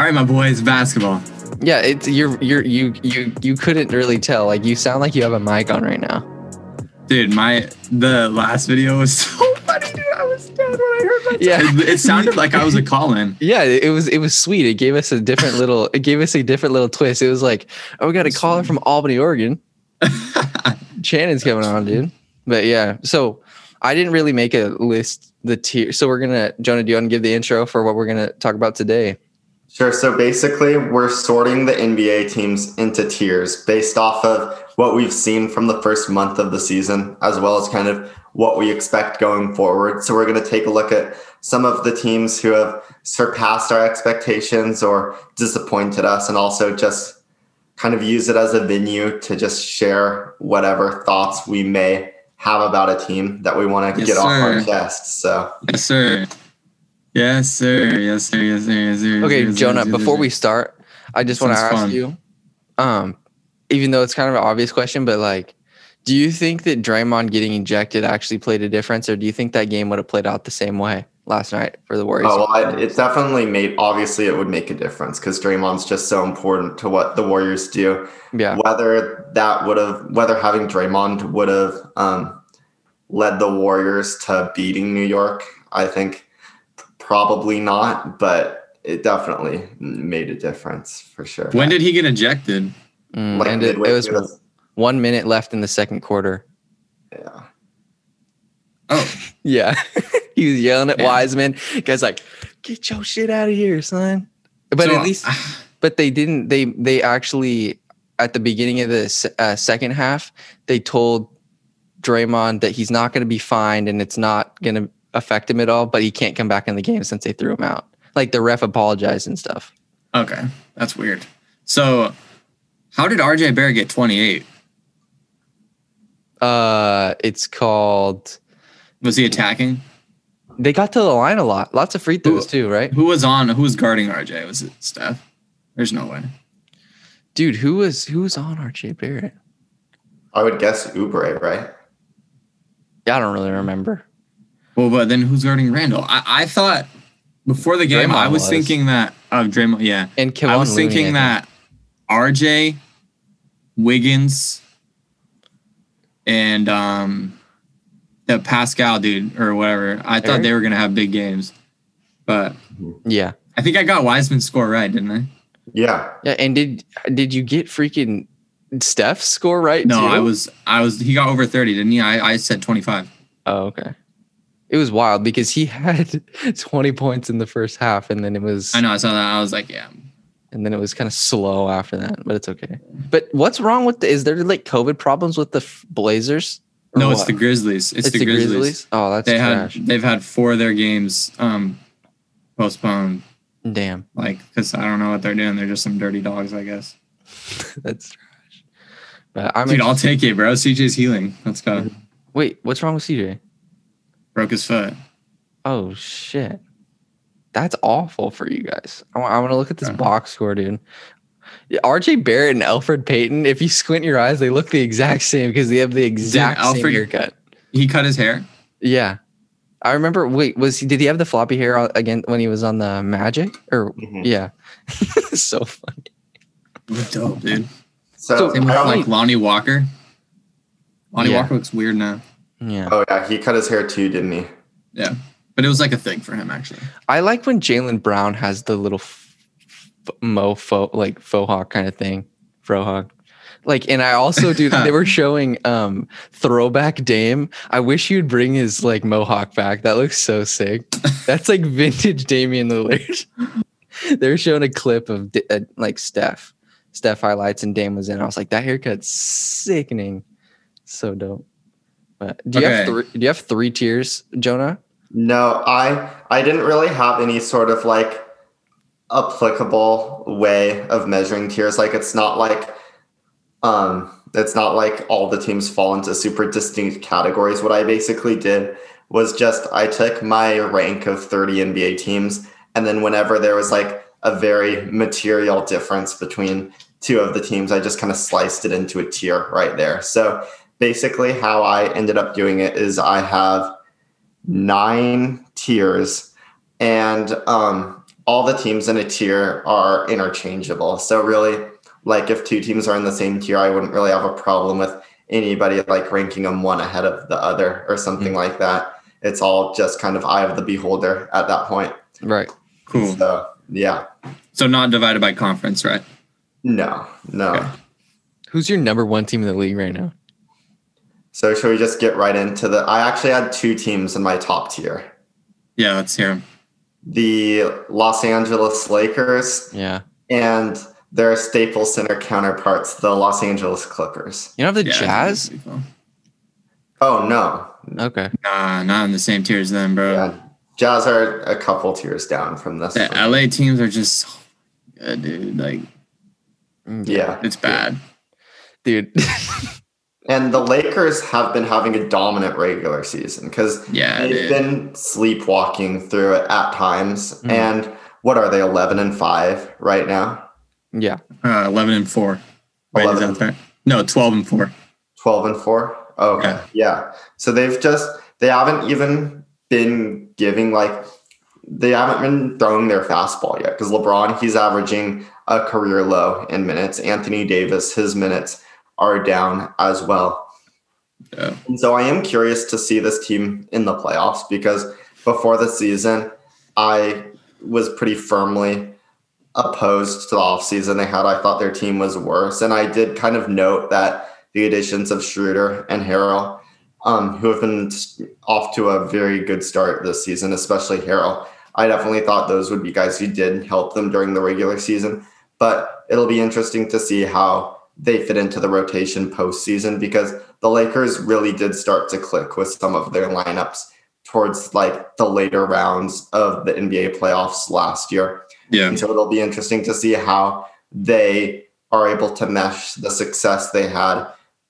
All right, my boys, basketball. Yeah, it's you're you're you you you couldn't really tell. Like you sound like you have a mic on right now. Dude, my the last video was so funny, dude. I was dead when I heard that. Yeah. It, it sounded like I was a call-in. Yeah, it it was it was sweet. It gave us a different little it gave us a different little twist. It was like, oh, we got a caller from Albany, Oregon. Shannon's coming on, dude. But yeah, so I didn't really make a list the tier. So we're gonna Jonah, do you want to give the intro for what we're gonna talk about today? Sure. So basically, we're sorting the NBA teams into tiers based off of what we've seen from the first month of the season, as well as kind of what we expect going forward. So we're going to take a look at some of the teams who have surpassed our expectations or disappointed us, and also just kind of use it as a venue to just share whatever thoughts we may have about a team that we want to Yes, get off our chest. So Yes, sir. Yes, sir. Yes, sir. Yes, sir. Yes, sir. Okay, yes, Jonah, yes, sir, before yes, we start, I just want to ask fun. you, um, even though it's kind of an obvious question, but like, do you think that Draymond getting ejected actually played a difference, or do you think that game would have played out the same way last night for the Warriors? Oh, well, I, it definitely made, obviously, it would make a difference because Draymond's just so important to what the Warriors do. yeah, Whether that would have, whether having Draymond would have um, led the Warriors to beating New York, I think probably not, but it definitely made a difference for sure. When did he get ejected? Mm, Like and it, it was through one minute left in the second quarter. yeah. Oh, Yeah, he was yelling at Yeah. Wiseman. Guys, like, get your shit out of here, son. But so, at least, but they didn't. They they actually at the beginning of the uh, second half, they told Draymond that he's not going to be fined and it's not going to affect him at all. But he can't come back in the game since they threw him out. Like the ref apologized and stuff. okay, that's weird. So, how did RJ Barrett get 28? Uh, it's called. Was he attacking? They got to the line a lot. Lots of free throws too, right? Who was on? Who was guarding RJ? Was it Steph? There's no way. Dude, who was who was on RJ Barrett? I would guess Oubre, right? Yeah, I don't really remember. Well, but then who's guarding Randall? I, I thought before the game, I was, was. thinking that of Draymond. Yeah, And Kevon I was Looney, thinking think. that RJ, Wiggins, and um, the Paschall dude or whatever. I thought they were gonna have big games, but Yeah. I think I got Wiseman's score right, didn't I? Yeah. Yeah, and did did you get freaking Steph's score right? No, too? I was. I was. He got over thirty, didn't he? I, I said twenty five. Oh, okay. It was wild because he had 20 points in the first half, and then it was I know. I saw that. I was like, yeah. and then it was kind of slow after that, but it's okay. But what's wrong with the, is there like COVID problems with the Blazers? No, it's the Grizzlies. It's, the, Grizzlies. Oh, that's They trash. had. They've had four of their games um postponed. Damn, Like, because I don't know what they're doing. They're just some dirty dogs, I guess. that's trash. But I'm Dude, I'll take it, bro. CJ's healing. Let's go. wait. What's wrong with CJ? Broke his foot. Oh shit, that's awful for you guys. I want to look at this Uh-huh. box score, dude. RJ Barrett and Elfrid Payton. If you squint your eyes, they look the exact same because they have the exact same Elfrid- haircut. He cut his hair. Yeah, I remember. Wait, was he? Did he have the floppy hair again when he was on the Magic? Or Mhm. yeah, so funny. Dope, dude. So, So- Same with like Lonnie Walker. Lonnie Yeah. Walker looks weird now. Yeah, oh yeah, he cut his hair too, didn't he? Yeah. But it was like a thing for him, actually. I like when Jaylen Brown has the little f- f- mo like faux hawk kind of thing, frohawk. Like, and I also do. they were showing um throwback Dame. I wish you'd bring his like mohawk back. That looks so sick. That's like vintage Damian Lillard. they were showing a clip of uh, like Steph, Steph highlights, and Dame was in. I was like, that haircut's sickening. So dope. But do you have three? Do you have three tiers, Jonah? No, I I didn't really have any sort of like applicable way of measuring tiers. Like it's not like um it's not like all the teams fall into super distinct categories. What I basically did was just I took my rank of 30 NBA teams and then whenever there was like a very material difference between two of the teams, I just kind of sliced it into a tier right there. So basically how I ended up doing it is I have nine tiers and um, all the teams in a tier are interchangeable. So really, like if two teams are in the same tier, I wouldn't really have a problem with anybody like ranking them one ahead of the other or something like that. It's all just kind of eye of the beholder at that point. Right. Cool. So yeah, So not divided by conference, right? no, no. Okay. Who's your number one team in the league right now? So should we just get right into the? I actually had two teams in my top tier: Yeah, let's hear 'em. the Los Angeles Lakers Yeah. and their Staples Center counterparts, the Los Angeles Clippers. You don't the Yeah, Jazz? that'd be cool. Oh no, Okay. Nah, not in the same tier as them, bro. yeah, Jazz are a couple tiers down from this. The one. LA teams are just good, dude. Like Mm, yeah, it's bad. Dude. and the Lakers have been having a dominant regular season because Yeah, they've dude. been sleepwalking through it at times. Mhm. And what are they? Eleven and five right now. yeah. Uh, Eleven and four. Wait, 11. that fair? No, twelve and four. 12 and 4 okay Yeah. yeah. so they've just they haven't even been giving like they haven't been throwing their fastball yet because lebron he's averaging a career low in minutes anthony davis his minutes are down as well Yeah. and so i am curious to see this team in the playoffs because before the season i was pretty firmly opposed to the offseason they had i thought their team was worse and i did kind of note that the additions of Schroeder and Harrell, um, who have been off to a very good start this season, especially Harrell. I definitely thought those would be guys who did help them during the regular season, but it'll be interesting to see how they fit into the rotation postseason because the Lakers really did start to click with some of their lineups towards like the later rounds of the NBA playoffs last year. Yeah. And so it'll be interesting to see how they are able to mesh the success they had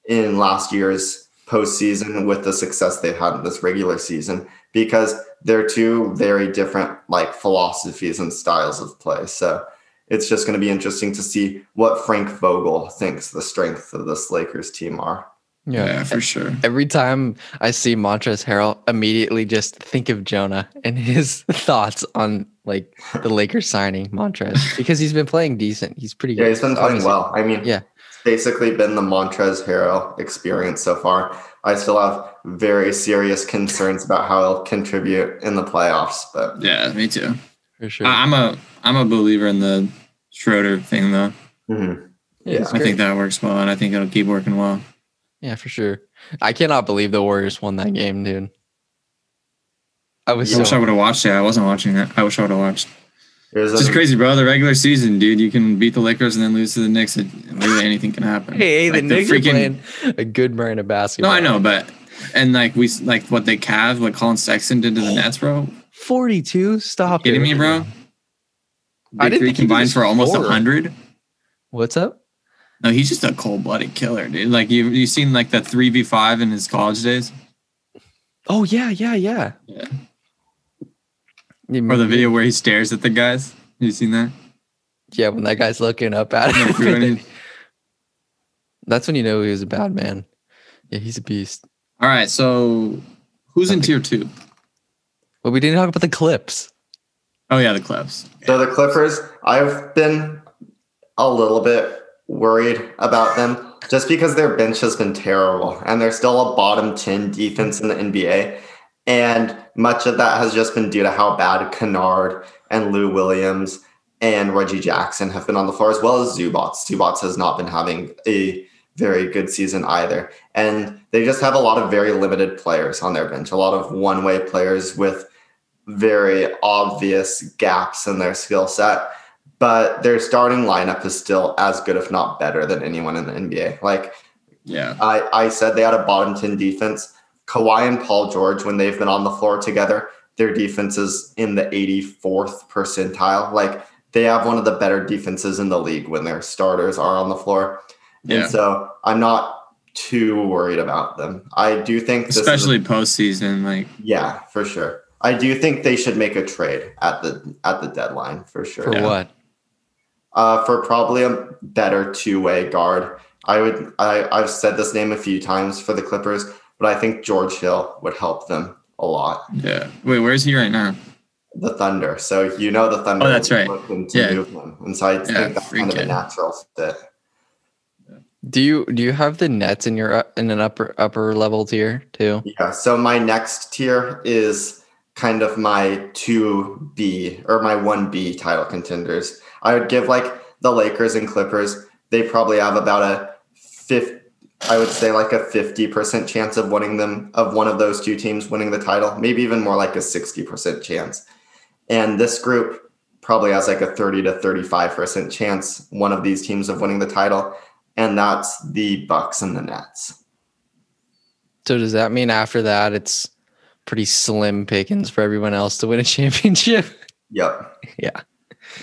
in last year's postseason with the success they've had in this regular season because they're two very different like philosophies and styles of play. So it's just going to be interesting to see what Frank Vogel thinks the strength of this Lakers team are. Yeah, Yeah. for sure. Every time I see Montrezl Harrell, immediately just think of Jonah and his thoughts on like the Lakers signing Montrez because he's been playing decent. He's pretty good. Yeah, he's been playing Obviously. well. I mean, Yeah. it's basically been the Montrez Harrell experience so far. I still have very serious concerns about how he'll contribute in the playoffs, but Yeah, me too. For sure. I- I'm a I'm a believer in the Schroeder thing though. mhm. yeah, it's I think that works well, and I think it'll keep working well. yeah, for sure. I cannot believe the Warriors won that game, dude. I was I wish I would have watched it. I wasn't watching it. I wish I would have watched. Here's It's just crazy, bro. The regular season, dude. You can beat the Lakers and then lose to the Knicks. It, literally anything can happen. hey, hey, Like the Knicks are playing a good brand of basketball. No. I know, but and like we like what they Cavs, what Collin Sexton did to the Nets, bro. Forty-two. Stop kidding it. me, bro? I didn't three think he combined was for almost hundred. What's up? No, he's just a cold blooded killer, dude. Like you, you seen like the three v five in his college days, Oh yeah, yeah, yeah. Yeah. Or the video where he stares at the guys. You seen that? Yeah, when that guy's looking up at him. through and then- any- That's when you know he was a bad man. Yeah, he's a beast. All right, so who's in tier two? But we didn't talk about the clips. Oh yeah, the Clips. So the Clippers, I've been a little bit worried about them just because their bench has been terrible and they're still a bottom 10 defense in the NBA. And much of that has just been due to how bad Kennard and Lou Williams and Reggie Jackson have been on the floor, as well as Zubac. Zubac has not been having a very good season either. And they just have a lot of very limited players on their bench, a lot of one way players with very obvious gaps in their skill set. But their starting lineup is still as good, if not better, than anyone in the NBA. Like Yeah, I, I said, they had a bottom 10 defense. Kawhi and Paul George, when they've been on the floor together, their defense is in the 84th percentile. Like they have one of the better defenses in the league when their starters are on the floor. yeah. And so I'm not too worried about them. I do think is a- Especially postseason, like yeah, for sure. I do think they should make a trade at the at the deadline for sure. For Yeah. what? Uh, for probably a better two way guard. I would. I I've said this name a few times for the Clippers, but I think George Hill would help them a lot. yeah. Wait, where's he right now? the Thunder. So you know the Thunder. Oh, that's right. looking To Yeah. move him. And so I think that's kind of a natural fit. Do you do you have the Nets in your in an upper upper level tier too? Yeah. So my next tier is kind of my two B or my one B title contenders. I would give like the Lakers and Clippers. They probably have about a fifth. I would say like a fifty percent chance of winning them of one of those two teams winning the title. Maybe even more like a sixty percent chance. And this group probably has like a thirty to thirty-five percent chance one of these teams of winning the title, and that's the Bucks and the Nets. So does that mean after that it's pretty slim pickings for everyone else to win a championship? Yep. Yeah.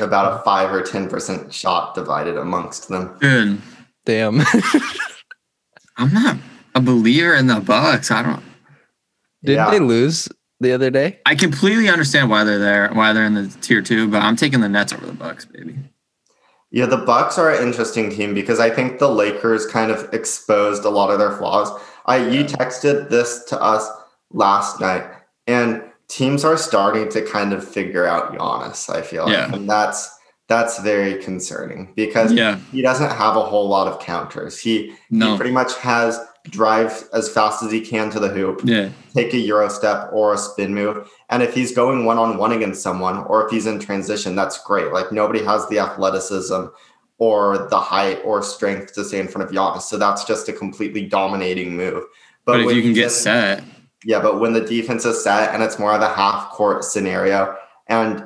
About a five or ten percent shot divided amongst them. Good. Damn. I'm not a believer in the Bucks. I don't. Didn't Yeah. they lose the other day? I completely understand why they're there, why they're in the tier two, but I'm taking the Nets over the Bucks, baby. Yeah, the Bucks are an interesting team because I think the Lakers kind of exposed a lot of their flaws. I you texted this to us last night, and teams are starting to kind of figure out Giannis. I feel, like. Yeah. and that's that's very concerning because Yeah. he doesn't have a whole lot of counters. He he pretty much has drive as fast as he can to the hoop, Yeah. take a euro step or a spin move. And if he's going one on one against someone or if he's in transition, that's great. Like nobody has the athleticism or the height or strength to stay in front of Giannis. So that's just a completely dominating move. But, if you can get set, yeah, but when the defense is set and it's more of a half court scenario and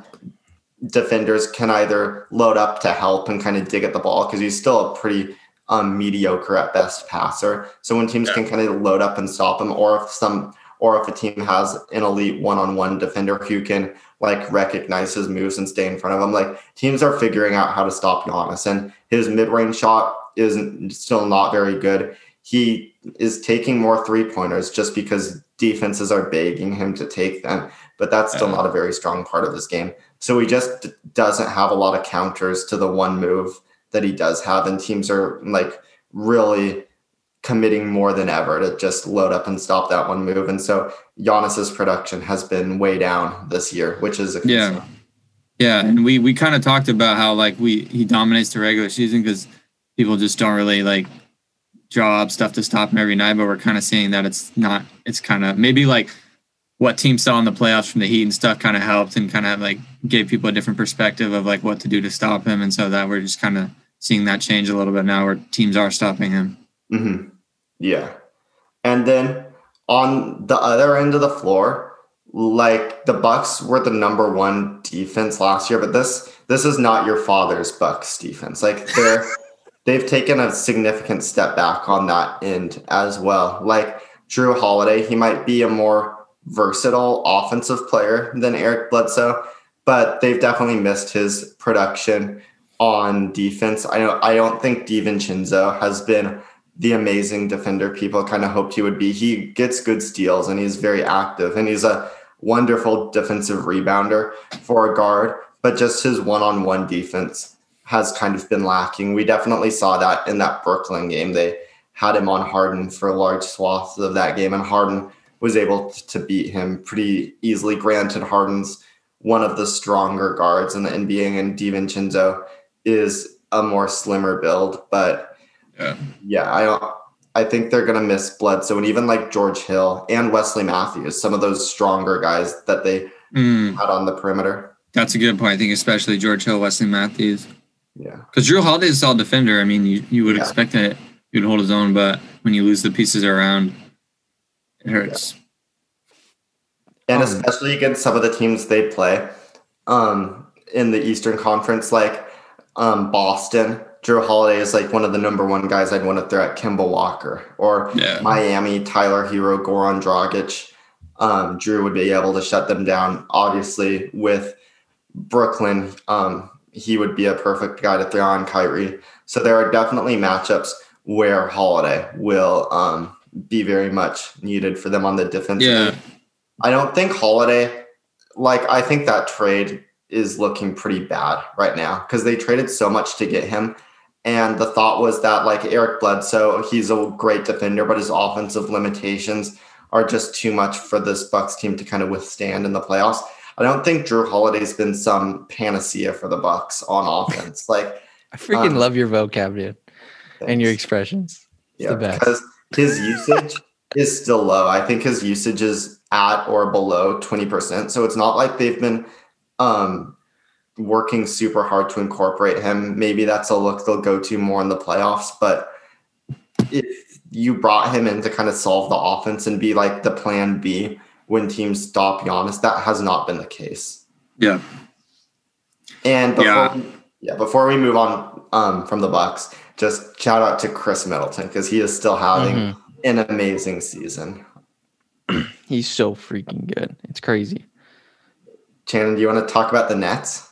defenders can either load up to help and kind of dig at the ball because he's still a pretty um, mediocre at best passer. So when teams Yeah. can kind of load up and stop him, or if some, or if a team has an elite one-on-one defender who can like recognize his moves and stay in front of him, like teams are figuring out how to stop Giannis. And his mid-range shot is still not very good. He is taking more three-pointers just because defenses are begging him to take them, but that's still not a very strong part of his game. So he just doesn't have a lot of counters to the one move that he does have, and teams are like really committing more than ever to just load up and stop that one move. And so Giannis's production has been way down this year, which is a Yeah. yeah. And we we kind of talked about how like we he dominates the regular season because people just don't really like up stuff to stop him every night. But we're kind of seeing that it's not. It's kind of maybe like what teams saw in the playoffs from the Heat and stuff kind of helped and kind of like gave people a different perspective of like what to do to stop him. And so that we're just kind of seeing that change a little bit now where teams are stopping him. hmm Yeah. And then on the other end of the floor, like the Bucks were the number one defense last year, but this this is not your father's Bucks defense. Like they're they've taken a significant step back on that end as well. Like Jrue Holiday, he might be a more versatile offensive player than Eric Bledsoe, but they've definitely missed his production on defense. I don't I don't think DiVincenzo has been the amazing defender people kind of hoped he would be. He gets good steals and he's very active and he's a wonderful defensive rebounder for a guard, but just his one-on-one defense has kind of been lacking. We definitely saw that in that Brooklyn game. They had him on Harden for large swaths of that game and Harden was able to beat him pretty easily. Granted, Harden's one of the stronger guards in the NBA and DiVincenzo is a more slimmer build, but Yeah. yeah, I don't. I think they're gonna miss Bledsoe and even like George Hill and Wesley Matthews, some of those stronger guys that they Mm, had on the perimeter. that's a good point. I think especially George Hill, Wesley Matthews. Yeah, Because Jrue Holiday is a solid defender. I mean, you, you would Yeah. expect that he would hold his own, but when you lose the pieces around, it hurts. and Um, especially against some of the teams they play um, in the Eastern Conference, like um, Boston. Jrue Holiday is like one of the number one guys I'd want to throw at Kemba Walker or Yeah. Miami, Tyler Herro, Goran Dragic. Um, Jrue would be able to shut them down. Obviously, with Brooklyn, um, he would be a perfect guy to throw on Kyrie. So there are definitely matchups where Holiday will um, be very much needed for them on the defensive. Yeah. I don't think Holiday, like, I think that trade is looking pretty bad right now because they traded so much to get him. And the thought was that, like, Eric Bledsoe, he's a great defender, but his offensive limitations are just too much for this Bucks team to kind of withstand in the playoffs. I don't think Jrue Holiday's been some panacea for the Bucks on offense. Like I freaking Um, love your vocab, dude, and your expressions. It's yeah, because his usage is still low. I think his usage is at or below 20%. So it's not like they've been um, working super hard to incorporate him. Maybe that's a look they'll go to more in the playoffs. But if you brought him in to kind of solve the offense and be like the plan B when teams stop Giannis, that has not been the case. Yeah. And before, Yeah. yeah. yeah, before we move on um, from the Bucks, just shout out to Khris Middleton because he is still having Mhm. an amazing season. He's so freaking good. It's crazy. Shannon, do you want to talk about the Nets?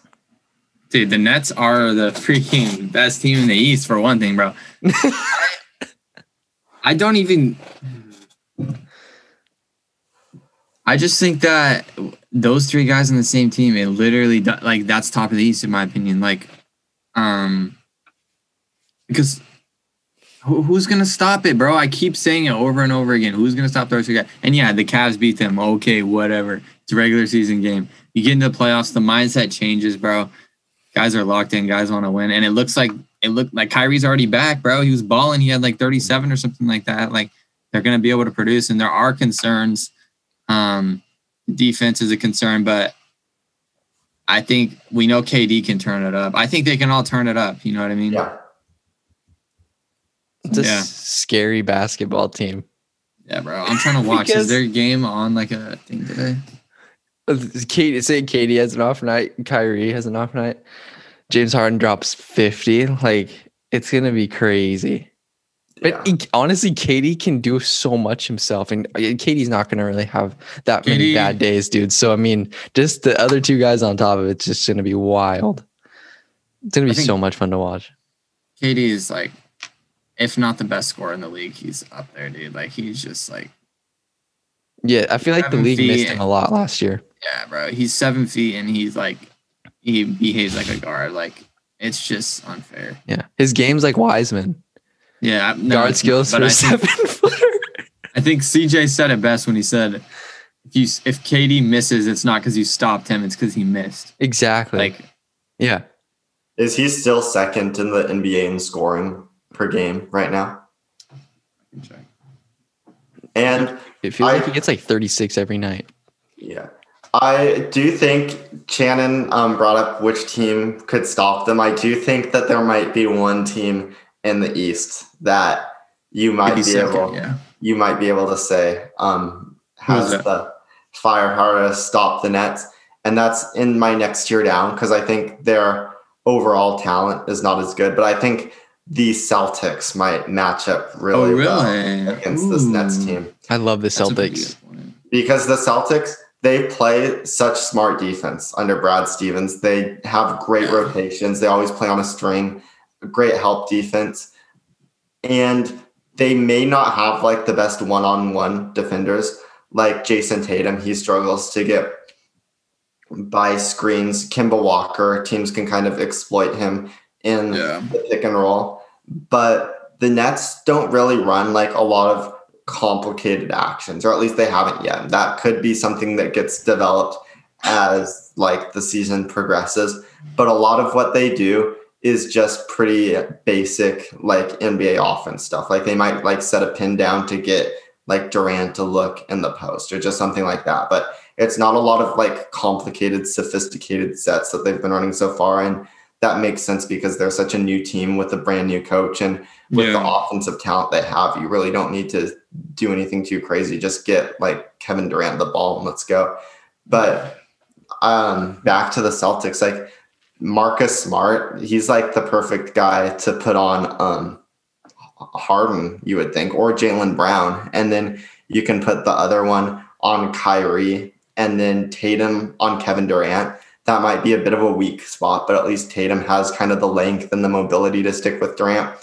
Dude, the Nets are the freaking best team in the East for one thing, bro. I don't even. I just think that those three guys on the same team, it literally like that's top of the East in my opinion. Like, um, because who, who's gonna stop it, bro? I keep saying it over and over again. Who's gonna stop those three guys? And yeah, the Cavs beat them. Okay, whatever. It's a regular season game. You get into the playoffs, the mindset changes, bro. Guys are locked in. Guys want to win, and it looks like it looked like Kyrie's already back, bro. He was balling. He had like 37 or something like that. Like they're gonna be able to produce, and there are concerns. Um, defense is a concern, but I think we know KD can turn it up. I think they can all turn it up. You know what I mean? Yeah. It's a Yeah. scary basketball team. Yeah, bro. I'm trying to watch. Because- Is their game on like a thing today? KD, say KD has an off night. Kyrie has an off night. James Harden drops 50. Like, it's going to be crazy. But Yeah. he- honestly, KD can do so much himself. And uh, KD's not going to really have that many bad days, dude. So, I mean, just the other two guys on top of it's just going to be wild. It's going to be so much fun to watch. KD is like, if not the best scorer in the league, he's up there, dude. Like he's just like, Yeah, I feel like the league missed him a lot last year. yeah, bro. He's seven feet and he's like, he behaves like a guard. Like it's just unfair. Yeah. His game's like Wiseman. Yeah, no, Guard not, skills but for I a think, seven footer. I think CJ said it best when he said, if you if KD misses, it's not because you stopped him, it's because he missed. Exactly. Like yeah. Is he still second in the NBA in scoring per game right now? And It feels I- like he gets like 36 every night. yeah, I do think Shannon um, brought up which team could stop them. I do think that there might be one team in the East that you might maybe be second, able yeah. you might be able to say um, has the fire to stop the Nets, and that's in my next tier down because I think their overall talent is not as good, but I think the Celtics might match up really, oh, well really? against this Nets team I love the That's a pretty Celtics. because the Celtics they play such smart defense under Brad Stevens. They have great Yeah. rotations. They always play on a string, great help defense. And they may not have like the best one-on-one defenders like Jayson Tatum. He struggles to get by screens. Kemba Walker, teams can kind of exploit him in Yeah. the pick and roll. But the Nets don't really run like a lot of complicated actions, or at least they haven't yet. That could be something that gets developed as like the season progresses. But a lot of what they do is just pretty basic like NBA offense stuff. Like they might like set a pin down to get like Durant to look in the post or just something like that. But it's not a lot of like complicated, sophisticated sets that they've been running so far. And that makes sense because they're such a new team with a brand new coach and with the offensive talent they have, you really don't need to do anything too crazy. Just get like Kevin Durant the ball and let's go. But um back to the Celtics, like Marcus Smart, he's like the perfect guy to put on um Harden, you would think, or Jaylen Brown. And then you can put the other one on Kyrie and then Tatum on Kevin Durant. That might be a bit of a weak spot, but at least Tatum has kind of the length and the mobility to stick with Durant.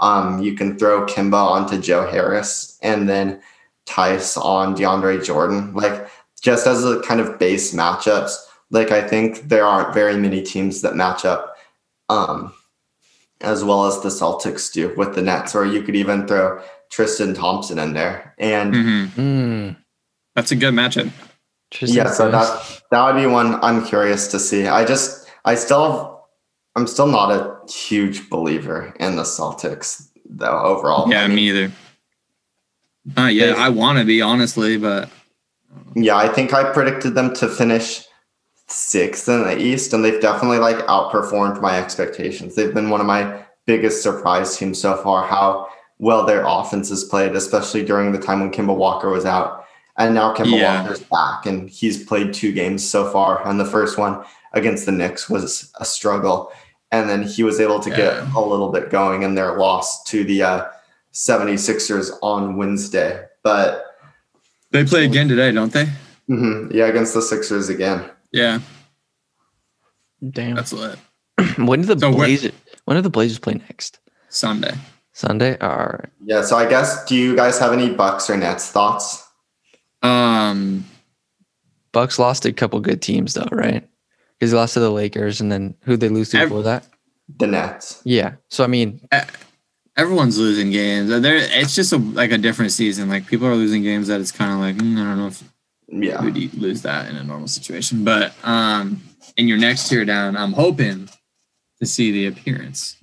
Um, you can throw Kemba onto Joe Harris and then Theis on DeAndre Jordan. Like just as a kind of base matchups, like I think there aren't very many teams that match up um, as well as the Celtics do with the Nets, or you could even throw Tristan Thompson in there. And Mhm. Mm. That's a good matchup. Tristan yeah, so that that would be one I'm curious to see. I just I still have, I'm still not a huge believer in the Celtics though overall. Yeah, I mean, me either. Uh, yeah, I want to be honestly, but Yeah, I think I predicted them to finish sixth in the East, and they've definitely like outperformed my expectations. They've been one of my biggest surprise teams so far. How well their offense has played, especially during the time when Kemba Walker was out, and now Kemba Yeah. Walker's back, and he's played two games so far. And the first one against the Knicks was a struggle, and then he was able to get a little bit going in their loss to the uh, 76ers on Wednesday, but. they play again today, don't they? Mhm. Yeah, against the Sixers again. Yeah, Damn. that's lit. when do the So Blazers? When do the Blazers play next? Sunday. Sunday. All right. Yeah, so I guess do you guys have any Bucks or Nets thoughts? Um, Bucks lost a couple good teams though, right? Because they lost to the Lakers, and then who they lose to Ev- before that? The Nets. Yeah. So I mean, everyone's losing games. There, it's just a like a different season. Like people are losing games that it's kind of like mm, I don't know if Yeah. you would lose that in a normal situation. But um, in your next tier down, I'm hoping to see the appearance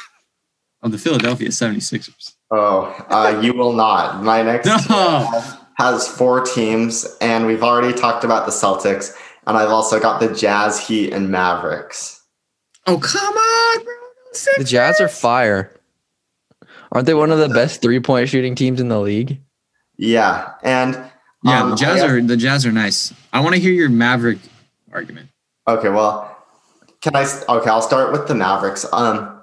of the Philadelphia 76ers. Oh, uh, you will not. My next No. has, has four teams, and we've already talked about the Celtics, and I've also got the Jazz, Heat, and Mavericks. Oh come on, bro! the Jazz are fire. Aren't they one of the best three point shooting teams in the league? Yeah, and Yeah, um, the Jazz I- are the Jazz are nice. I want to hear your Maverick argument. Okay, well, can I? Okay, I'll start with the Mavericks. Um,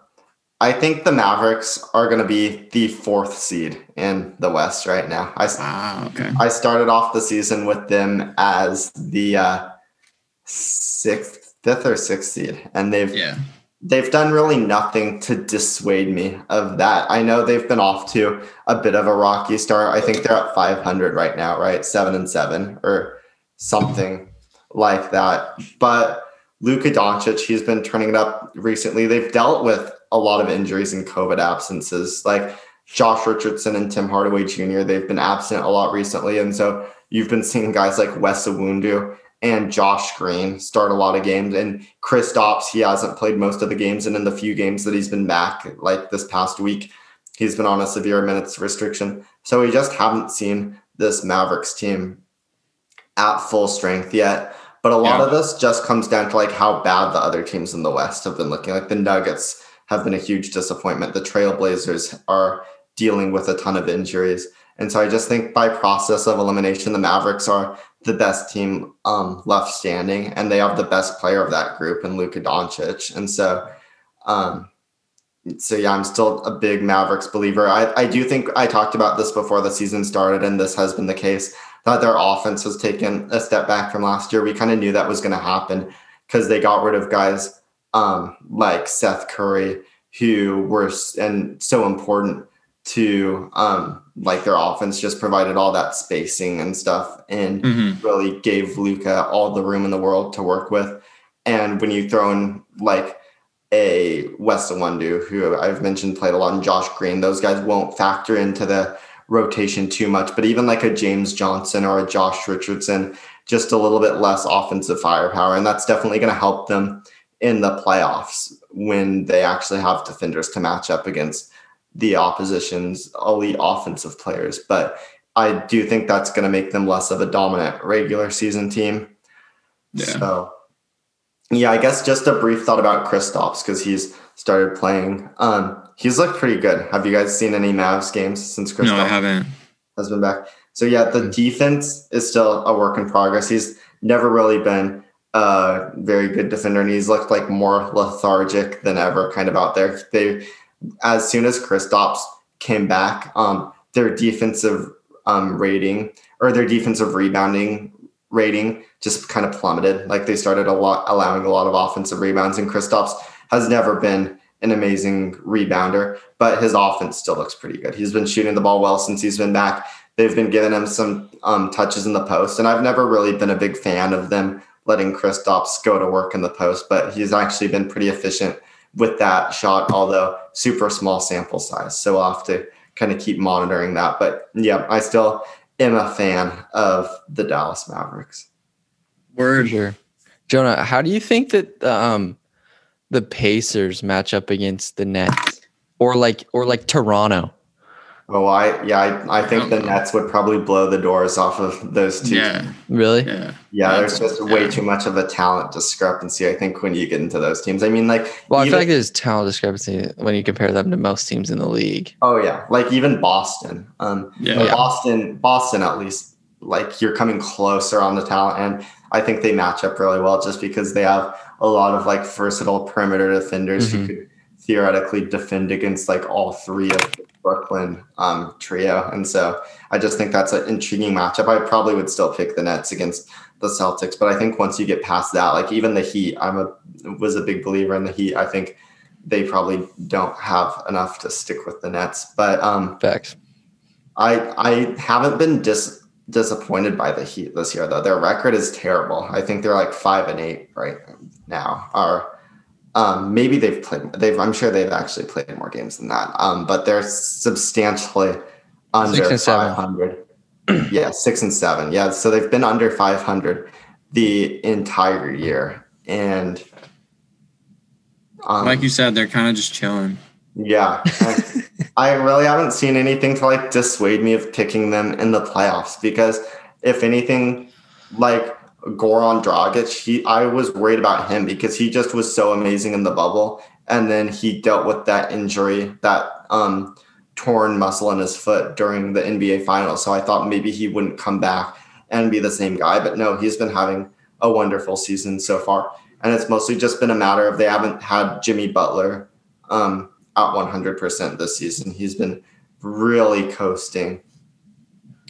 I think the Mavericks are going to be the fourth seed in the West right now. I, Ah, okay. I started off the season with them as the uh, sixth, fifth or sixth seed, and they've Yeah, they've done really nothing to dissuade me of that. I know they've been off to a bit of a rocky start. I think they're at 500 right now, right? Seven and seven or something like that. But Luka Doncic, he's been turning it up recently. They've dealt with a lot of injuries and COVID absences, like Josh Richardson and Tim Hardaway Jr. They've been absent a lot recently, and so you've been seeing guys like Wes Iwundu and Josh Green start a lot of games. And Kristaps, he hasn't played most of the games, and in the few games that he's been back, like this past week, he's been on a severe minutes restriction. So we just haven't seen this Mavericks team at full strength yet. But a lot Yeah. of this just comes down to like how bad the other teams in the West have been looking. Like the Nuggets have been a huge disappointment. The Trailblazers are dealing with a ton of injuries. And so I just think by process of elimination, the Mavericks are the best team um, left standing, and they have the best player of that group in Luka Doncic. And so, um, so yeah, I'm still a big Mavericks believer. I, I do think I talked about this before the season started, and this has been the case that their offense has taken a step back from last year. We kind of knew that was going to happen because they got rid of guys um, like Seth Curry, who were and so important to um, like their offense. Just provided all that spacing and stuff, and hmm really gave Luka all the room in the world to work with. And when you throw in like a Wes Iwundu, who I've mentioned played a lot, and Josh Green, those guys won't factor into the rotation too much. But even like a James Johnson or a Josh Richardson, just a little bit less offensive firepower. And that's definitely going to help them in the playoffs when they actually have defenders to match up against the opposition's elite offensive players. But I do think that's going to make them less of a dominant regular season team. Yeah. So, yeah, I guess just a brief thought about Kristaps because he's started playing. Um, he's looked pretty good. Have you guys seen any Mavs games since Kristaps No, I haven't. has been back? So yeah, the defense is still a work in progress. He's never really been a very good defender, and he's looked like more lethargic than ever, kind of out there. They, as soon as Kristaps came back, um, their defensive um, rating or their defensive rebounding rating just kind of plummeted. Like they started a lot allowing a lot of offensive rebounds, and Kristaps has never been an amazing rebounder, but his offense still looks pretty good. He's been shooting the ball well since he's been back. They've been giving him some um, touches in the post, and I've never really been a big fan of them letting Kristaps go to work in the post, but he's actually been pretty efficient with that shot, although super small sample size. So I'll have to kind of keep monitoring that. But yeah, I still am a fan of the Dallas Mavericks. Word. Sure. Jonah, how do you think that um the Pacers match up against the Nets or like or like Toronto? Oh, I yeah, I, I think I the. Nets would probably blow the doors off of those two. Yeah. Really? Yeah. Yeah, there's Yeah. just way Yeah. too much of a talent discrepancy. I think when you get into those teams, I mean, like, Well, I even- feel like there's talent discrepancy when you compare them to most teams in the league. oh yeah, like even Boston. Um, Yeah. but Boston, Boston at least, like you're coming closer on the talent, and I think they match up really well just because they have a lot of like versatile perimeter defenders Mhm. who could theoretically defend against like all three of the Brooklyn um, trio, and so I just think that's an intriguing matchup. I probably would still pick the Nets against the Celtics, but I think once you get past that, like even the Heat, I'm a was a big believer in the Heat. I think they probably don't have enough to stick with the Nets, but um, Facts. I I haven't been dis disappointed by the Heat this year though. Their record is terrible. I think they're like five and eight right now. Or um, maybe they've played. They've. I'm sure they've actually played more games than that. Um, but they're substantially under Six 500. yeah, six and seven. Yeah, so they've been under 500 the entire year, and um, Like you said, they're kind of just chilling. yeah. I really haven't seen anything to like dissuade me of picking them in the playoffs because if anything, like Goran Dragic, he I was worried about him because he just was so amazing in the bubble. And then he dealt with that injury, that um torn muscle in his foot during the NBA finals. So I thought maybe he wouldn't come back and be the same guy. But no, he's been having a wonderful season so far. And it's mostly just been a matter of they haven't had Jimmy Butler um, at 100% this season. He's been really coasting.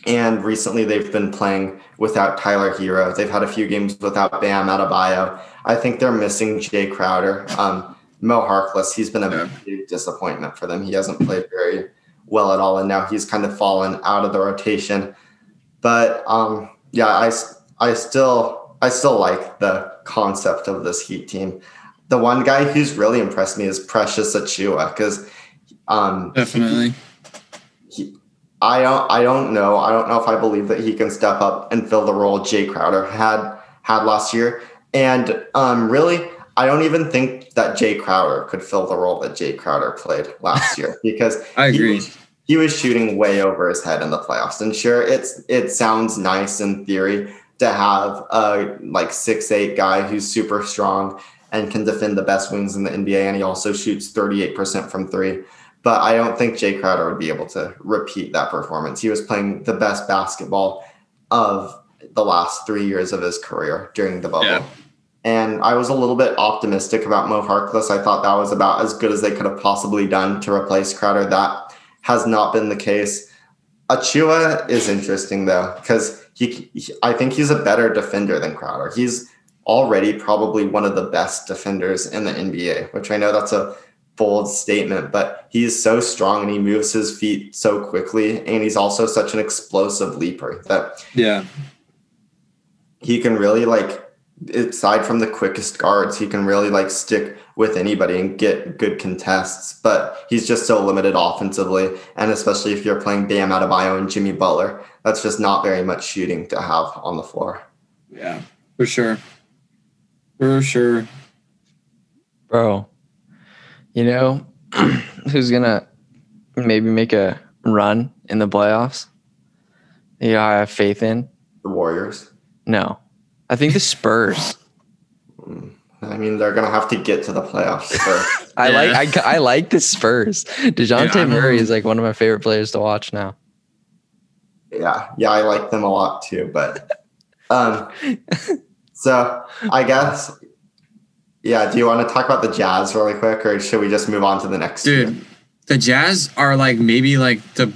And recently they've been playing without Tyler Herro. They've had a few games without Bam Adebayo. I think they're missing Jay Crowder. Um, Mo Harkless, he's been a Yeah. big disappointment for them. He hasn't played very well at all, and now he's kind of fallen out of the rotation. But um, yeah, I, I still I still like the concept of this Heat team. The one guy who's really impressed me is Precious Achiuwa because um, Definitely. he, I don't I don't know I don't know if I believe that he can step up and fill the role Jay Crowder had had last year. And um, really, I don't even think that Jay Crowder could fill the role that Jay Crowder played last year because I he agree. was- he was shooting way over his head in the playoffs. And sure, it's it sounds nice in theory to have a like six eight guy who's super strong and can defend the best wings in the NBA, and he also shoots thirty eight percent from three. But I don't think Jay Crowder would be able to repeat that performance. He was playing the best basketball of the last three years of his career during the bubble. Yeah. And I was a little bit optimistic about Mo Harkless. I thought that was about as good as they could have possibly done to replace Crowder. That has not been the case. Achiuwa is interesting though, because he, he- I think he's a better defender than Crowder. He's already probably one of the best defenders in the NBA, which I know that's a bold statement, but he's so strong and he moves his feet so quickly, and he's also such an explosive leaper that Yeah. he can really like aside from the quickest guards, he can really like stick with anybody and get good contests. But he's just so limited offensively, and especially if you're playing Bam Adebayo and Jimmy Butler, that's just not very much shooting to have on the floor. Yeah. For sure. For sure. Bro, you know who's gonna maybe make a run in the playoffs? You know, I have faith in. The Warriors. No, I think the Spurs. I mean, they're gonna have to get to the playoffs first. I Yeah. like I, I like the Spurs. Dejounte Yeah, Murray is like one of my favorite players to watch now. yeah, yeah, I like them a lot too. But um, so I guess. Yeah, do you want to talk about the Jazz really quick, or should we just move on to the next? Dude, the Jazz are like maybe like the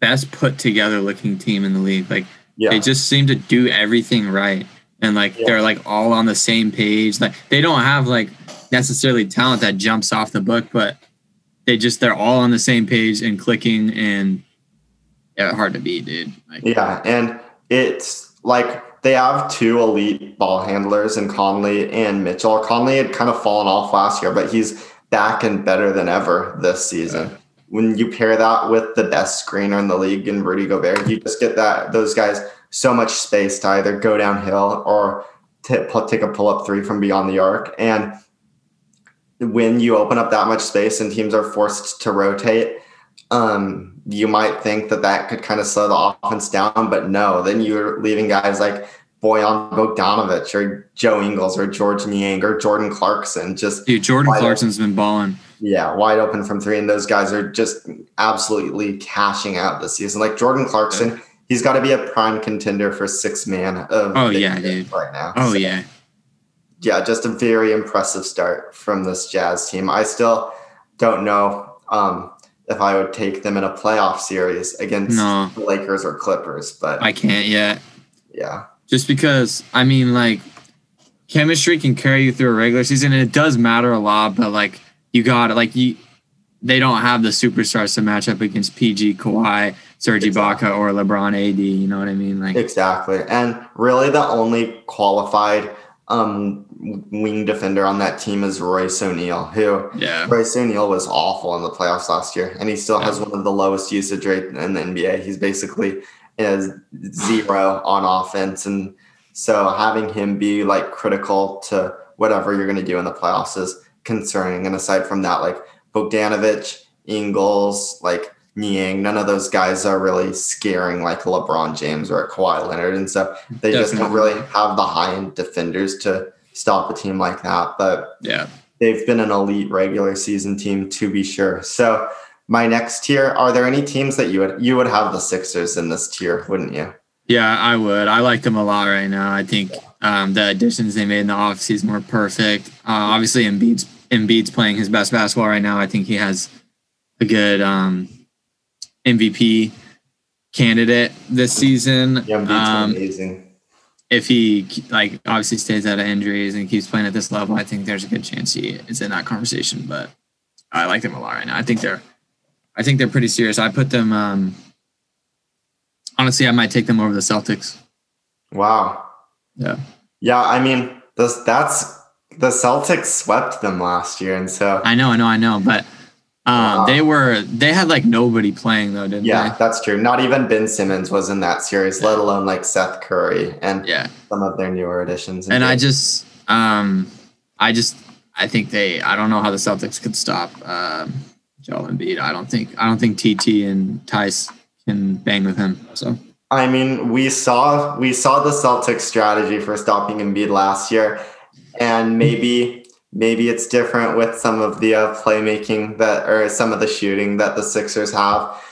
best put together looking team in the league. Like yeah, they just seem to do everything right. And like Yeah. they're like all on the same page. Like they don't have like necessarily talent that jumps off the book, but they just they're all on the same page and clicking and yeah, hard to beat, dude. Like, Yeah, and it's like they have two elite ball handlers in Conley and Mitchell. Conley had kind of fallen off last year, but he's back and better than ever this season. when you pair that with the best screener in the league in Rudy Gobert, you just get that those guys so much space to either go downhill or t- take a pull up three from beyond the arc. And when you open up that much space and teams are forced to rotate, um, you might think that that could kind of slow the offense down, but no. Then you're leaving guys like Bojan Bogdanovic or Joe Ingles or Georges Niang or Jordan Clarkson just dude. Jordan Clarkson's open. been balling. Yeah, wide open from three, and those guys are just absolutely cashing out this season. Like Jordan Clarkson, yeah. he's got to be a prime contender for six man of oh yeah, dude, right now. Oh so, yeah, yeah, just a very impressive start from this Jazz team. I still don't know um, if I would take them in a playoff series against no. the Lakers or Clippers, but I can't yet. Yeah, just because I mean, like chemistry can carry you through a regular season, and it does matter a lot. But like you got it, like you, they don't have the superstars to match up against PG, Kawhi, Serge exactly. Ibaka, or LeBron, AD. You know what I mean? Like exactly. And really, the only qualified um, wing defender on that team is Royce O'Neal, who yeah. Royce O'Neal was awful in the playoffs last year, and he still yeah. has one of the lowest usage rate in the NBA. He's basically is zero on offense, and so having him be like critical to whatever you're going to do in the playoffs is concerning. And aside from that, like Bogdanovic, Ingles, like Niang, none of those guys are really scaring like LeBron James or Kawhi Leonard. And so they Definitely. just don't really have the high end defenders to stop a team like that. But yeah, they've been an elite regular season team to be sure. So my next tier, are there any teams that you would you would have the Sixers in this tier, wouldn't you? Yeah, I would. I like them a lot right now. I think um, the additions they made in the offseason were perfect. Uh, obviously, Embiid's Embiid's playing his best basketball right now. I think he has a good um, MVP candidate this season. Yeah, um, amazing. If he like obviously stays out of injuries and keeps playing at this level, I think there's a good chance he is in that conversation. But I like them a lot right now. I think they're, I think they're pretty serious. I put them. Um, honestly, I might take them over the Celtics. Wow. Yeah. Yeah, I mean, this that's the Celtics swept them last year, and so I know, I know, I know, but um, they were they had like nobody playing though, didn't yeah, they? Yeah, that's true. Not even Ben Simmons was in that series, let alone like Seth Curry and yeah. some of their newer additions. And I just um I just I think they I don't know how the Celtics could stop um Joel Embiid. I don't think I don't think TT and Theis can bang with him. So I mean, we saw we saw the Celtics strategy for stopping Embiid last year, and maybe maybe it's different with some of the uh, playmaking that or some of the shooting that the Sixers have.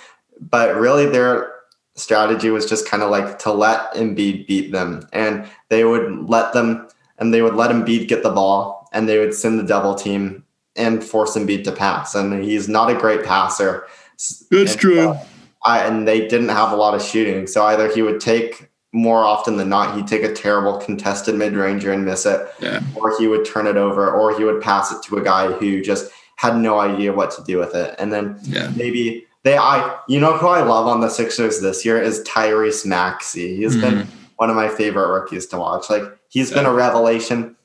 But really, their strategy was just kind of like to let Embiid beat them, and they would let them and they would let Embiid get the ball, and they would send the double team and force Embiid to pass. And he's not a great passer. That's and, true. Uh, I, and they didn't have a lot of shooting, so either he would take more often than not, he'd take a terrible contested mid ranger and miss it, yeah. or he would turn it over, or he would pass it to a guy who just had no idea what to do with it. And then yeah. maybe they, I, you know, who I love on the Sixers this year is Tyrese Maxey. He's mm-hmm. been one of my favorite rookies to watch. Like he's yeah. been a revelation.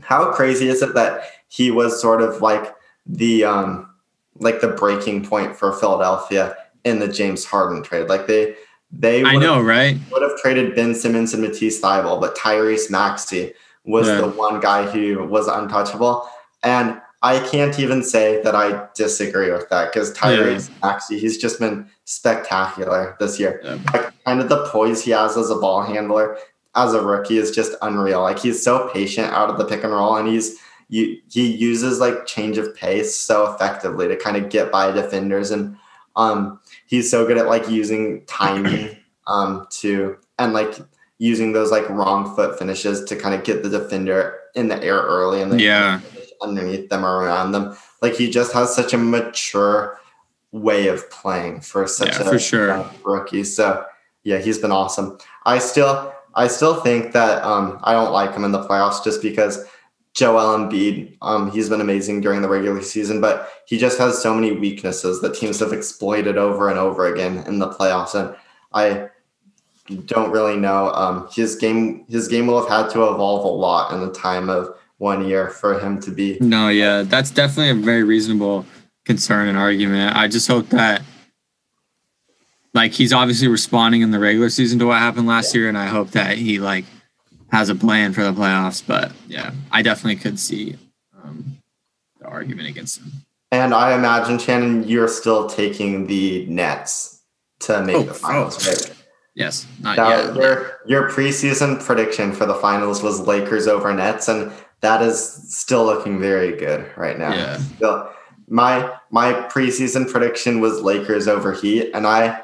How crazy is it that he was sort of like the, um, like the breaking point for Philadelphia in the James Harden trade? Like they, they I know, right? Would have traded Ben Simmons and Matisse Thybulle, but Tyrese Maxey was yeah. the one guy who was untouchable. And I can't even say that I disagree with that because Tyrese yeah. Maxey, he's just been spectacular this year. Yeah. Like, kind of the poise he has as a ball handler as a rookie is just unreal. Like he's so patient out of the pick and roll, and he's you, he uses like change of pace so effectively to kind of get by defenders and um he's so good at like using timing um to and like using those like wrong foot finishes to kind of get the defender in the air early and then yeah underneath them or around them. Like he just has such a mature way of playing for such yeah, a for sure. rookie. So yeah, he's been awesome. I still I still think that um I don't like him in the playoffs just because Joel Embiid, um, he's been amazing during the regular season, but he just has so many weaknesses that teams have exploited over and over again in the playoffs. And I don't really know. Um, his game, his game will have had to evolve a lot in the time of one year for him to be. No, yeah, that's definitely a very reasonable concern and argument. I just hope that like he's obviously responding in the regular season to what happened last year, and I hope that he like has a plan for the playoffs. But yeah, I definitely could see um, the argument against him. And I imagine Shannon, you're still taking the Nets to make Oh, the finals, oh. right? Yes, not Now, yet. your your preseason prediction for the finals was Lakers over Nets, and that is still looking very good right now. Yeah. Still, my my preseason prediction was Lakers over Heat, and I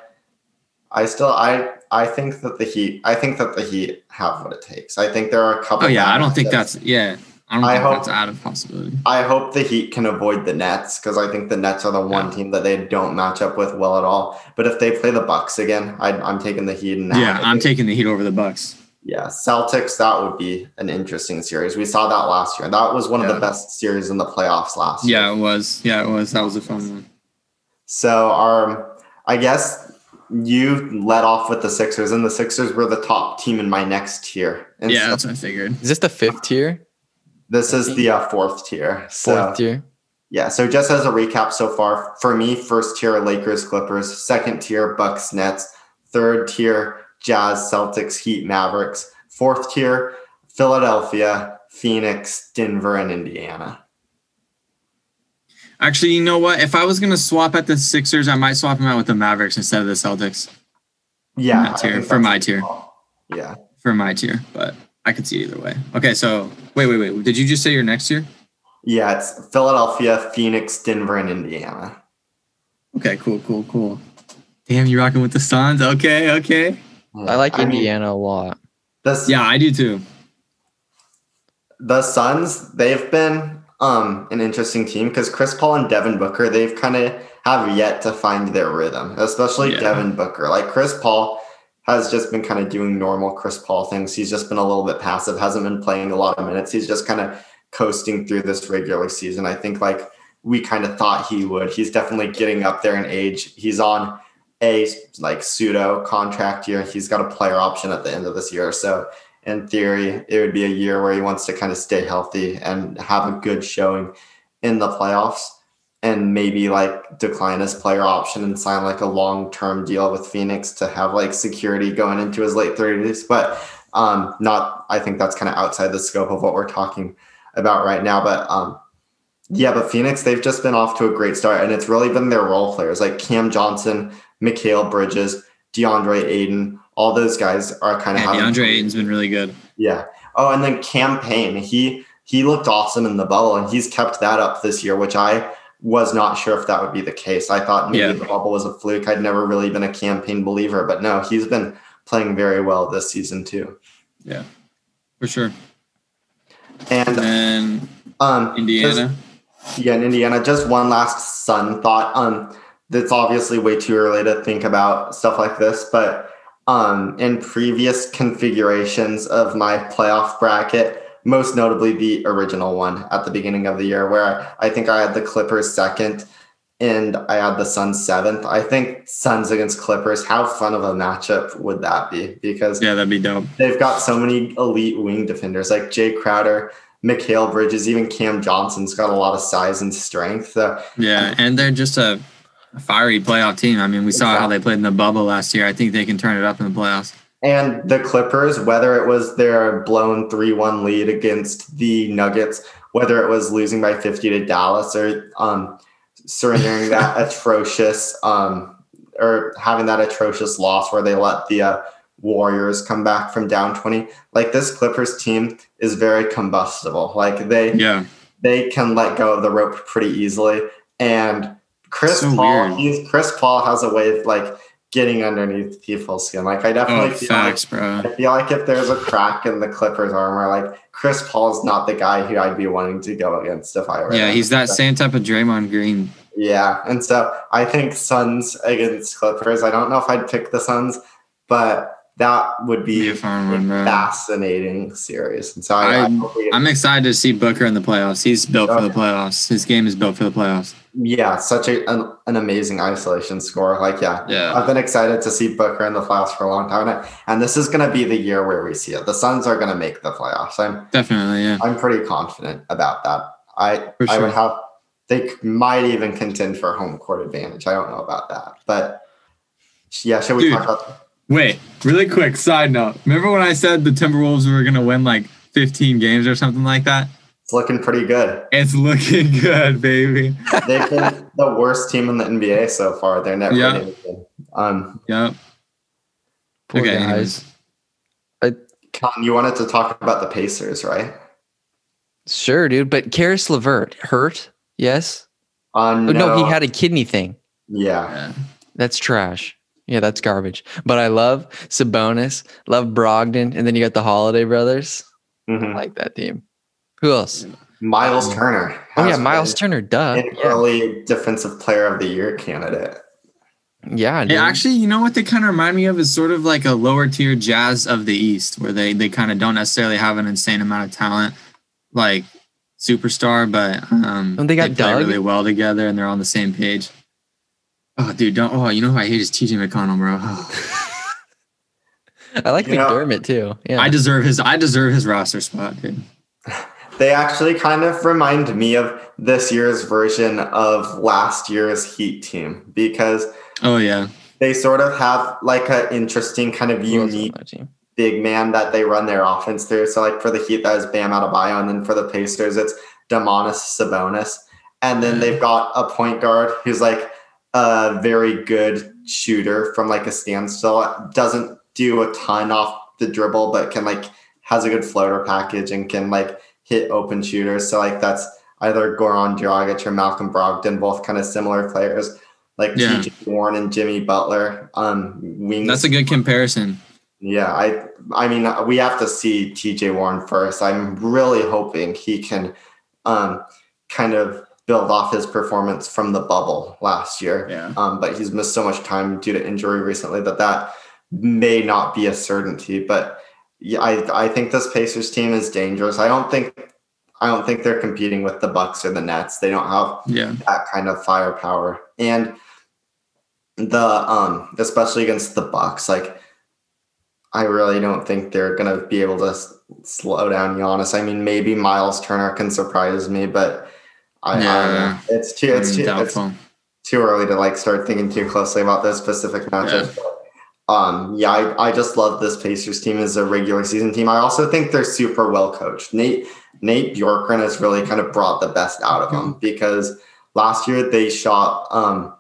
I still I I think that the Heat I think that the Heat have what it takes. I think there are a couple. Oh yeah, I don't think that's yeah. I don't I think hope- that's out of possibility. I hope the Heat can avoid the Nets because I think the Nets are the one team that they don't match up with well at all. But if they play the Bucks again, I, I'm taking the Heat. And Yeah, I'm taking the Heat over the Bucks. Yeah, Celtics. That would be an interesting series. We saw that last year. That was one of the best series in the playoffs last year. Yeah, it was. Yeah, it was. That was a fun one. So, um, I guess you led off with the Sixers, and the Sixers were the top team in my next tier. And Yeah, so that's what I figured. Is this the fifth tier? this is the uh, fourth tier. So, Fourth tier? Yeah, so just as a recap so far, for me, first tier Lakers, Clippers, second tier Bucks, Nets, third tier Jazz, Celtics, Heat, Mavericks, fourth tier Philadelphia, Phoenix, Denver, and Indiana. Actually, you know what? If I was gonna swap at the Sixers, I might swap him out with the Mavericks instead of the Celtics Yeah, My tier, for my tier. call. Yeah, for my tier, but I could see either way. Okay, so wait, wait, wait. Did you just say your next tier? yeah, it's Philadelphia, Phoenix, Denver, and Indiana. Okay, cool, cool, cool. Damn, you're rocking with the Suns? Okay, okay. I like mean, Indiana a lot. the, Yeah, I do too. the Suns, they've been um an interesting team because Chris Paul and Devin Booker, they've kind of have yet to find their rhythm, especially Yeah. Devin Booker. Like Chris Paul has just been kind of doing normal Chris Paul things. He's just been a little bit passive, hasn't been playing a lot of minutes. He's just kind of coasting through this regular season. I think like we kind of thought he would. He's definitely getting up there in age. He's on a like pseudo contract year. He's got a player option at the end of this year. So in theory, it would be a year where he wants to kind of stay healthy and have a good showing in the playoffs and maybe like decline his player option and sign like a long term deal with Phoenix to have like security going into his late 30s. But um not I think that's kind of outside the scope of what we're talking about right now. But um yeah, but Phoenix, they've just been off to a great start, and it's really been their role players like Cam Johnson, Mikal Bridges, DeAndre Ayton. All those guys are kind of Yeah, DeAndre Ayton's been really good. yeah. Oh, and then Cam Payne. He he looked awesome in the bubble, and he's kept that up this year, which I was not sure if that would be the case. I thought maybe Yeah. the bubble was a fluke. I'd never really been a Cam Payne believer, but no, he's been playing very well this season too. Yeah, for sure. And And then um, Indiana. just- yeah, in Indiana. Just one last Sun thought. Um, it's obviously way too early to think about stuff like this, but um, in previous configurations of my playoff bracket, most notably the original one at the beginning of the year, where I think I had the Clippers second and I had the Suns seventh. I think Suns against Clippers, how fun of a matchup would that be? Because Yeah, that'd be dope. they've got so many elite wing defenders like Jae Crowder, Mikal Bridges, even Cam Johnson's got a lot of size and strength. So Yeah, and they're just a, a fiery playoff team. I mean, we saw how they played in the bubble last year. I think they can turn it up in the playoffs. And the Clippers, whether it was their blown 3 1 lead against the Nuggets, whether it was losing by 50 to Dallas or um, surrendering that atrocious um, or having that atrocious loss where they let the uh, Warriors come back from down 20, like this Clippers team is very combustible. Like they, Yeah, they can let go of the rope pretty easily. And Chris So Paul, he's, Chris Paul has a way of like getting underneath people's skin. Like I oh, definitely oh, feel like bro. I feel like if there's a crack in the Clippers armor, like Chris Paul's not the guy who I'd be wanting to go against if I were. Yeah, he's that same type of Draymond Green. Yeah, and so I think Suns against Clippers. I don't know if I'd pick the Suns, but that would Be be a fun fascinating series. And so I, I I'm- hope we get- I'm excited to see Booker in the playoffs. He's built for the playoffs. His game is built for the playoffs. yeah, such a, an, an amazing isolation score. Like, yeah, Yeah. I've been excited to see Booker in the playoffs for a long time, and- and this is going to be the year where we see it. The Suns are going to make the playoffs. I'm Definitely, yeah. I'm pretty confident about that. I For I would have they might even contend for home court advantage. I don't know about that, but yeah, should we Dude. talk about? Wait, really quick side note. Remember when I said the Timberwolves were gonna win like 15 games or something like that? It's looking pretty good. It's looking good, baby. They've been the worst team in the NBA so far. They're never Yeah. rating them. Um, Yep. Poor Okay, guys. Con, you wanted to talk about the Pacers, right? Sure, dude. But Caris LeVert hurt? Yes. Uh, Oh, no, he had a kidney thing. Yeah, Yeah. That's trash. Yeah, that's garbage. But I love Sabonis, love Brogdon, and then you got the Holiday Brothers. Mhm. I like that team. Who else? Miles Turner. Oh yeah, Miles Turner. Duh. an Yeah, early Defensive Player of the Year candidate. yeah. Dude. Yeah, actually, you know what they kind of remind me of is sort of like a lower tier Jazz of the East, where they they kind of don't necessarily have an insane amount of talent, like superstar, but um, And they got play Doug. really well together and they're on the same page. Oh, dude, don't. Oh, you know who I hate is TJ McConnell, bro. Oh, I like You know- McDermott too. Yeah. I deserve his. I deserve his roster spot, dude. They actually kind of remind me of this year's version of last year's Heat team because Oh yeah, they sort of have like an interesting kind of Who else is on unique big man that they run their offense through. So like for the Heat, that is Bam Adebayo, and then for the Pacers, it's Domantas Sabonis, and then they've got a point guard who's like a very good shooter from like a standstill. Doesn't do a ton off the dribble, but can like has a good floater package and can like hit open shooters. So like that's either Goran Dragic or Malcolm Brogdon, both kind of similar players. Like Yeah. TJ Warren and Jimmy Butler, um, wings. that's a good comparison. Yeah, I I mean we have to see TJ Warren first. I'm really hoping he can um kind of build off his performance from the bubble last year. Yeah. Um, but he's missed so much time due to injury recently that that may not be a certainty. But yeah, I I think this Pacers team is dangerous. I don't think I don't think they're competing with the Bucks or the Nets. They don't have Yeah, that kind of firepower and the um especially against the bucks like i really don't think they're going to be able to s- slow down Giannis. i mean maybe miles turner can surprise me but i, I Yeah. know. it's too it's Mm, too it's too early to like start thinking too closely about those specific matchups. But, um, yeah, I, I just love this Pacers team as a regular season team. I also think they're super well coached. Nate Nate Bjorkgren has really kind of brought the best out of them because last year they shot um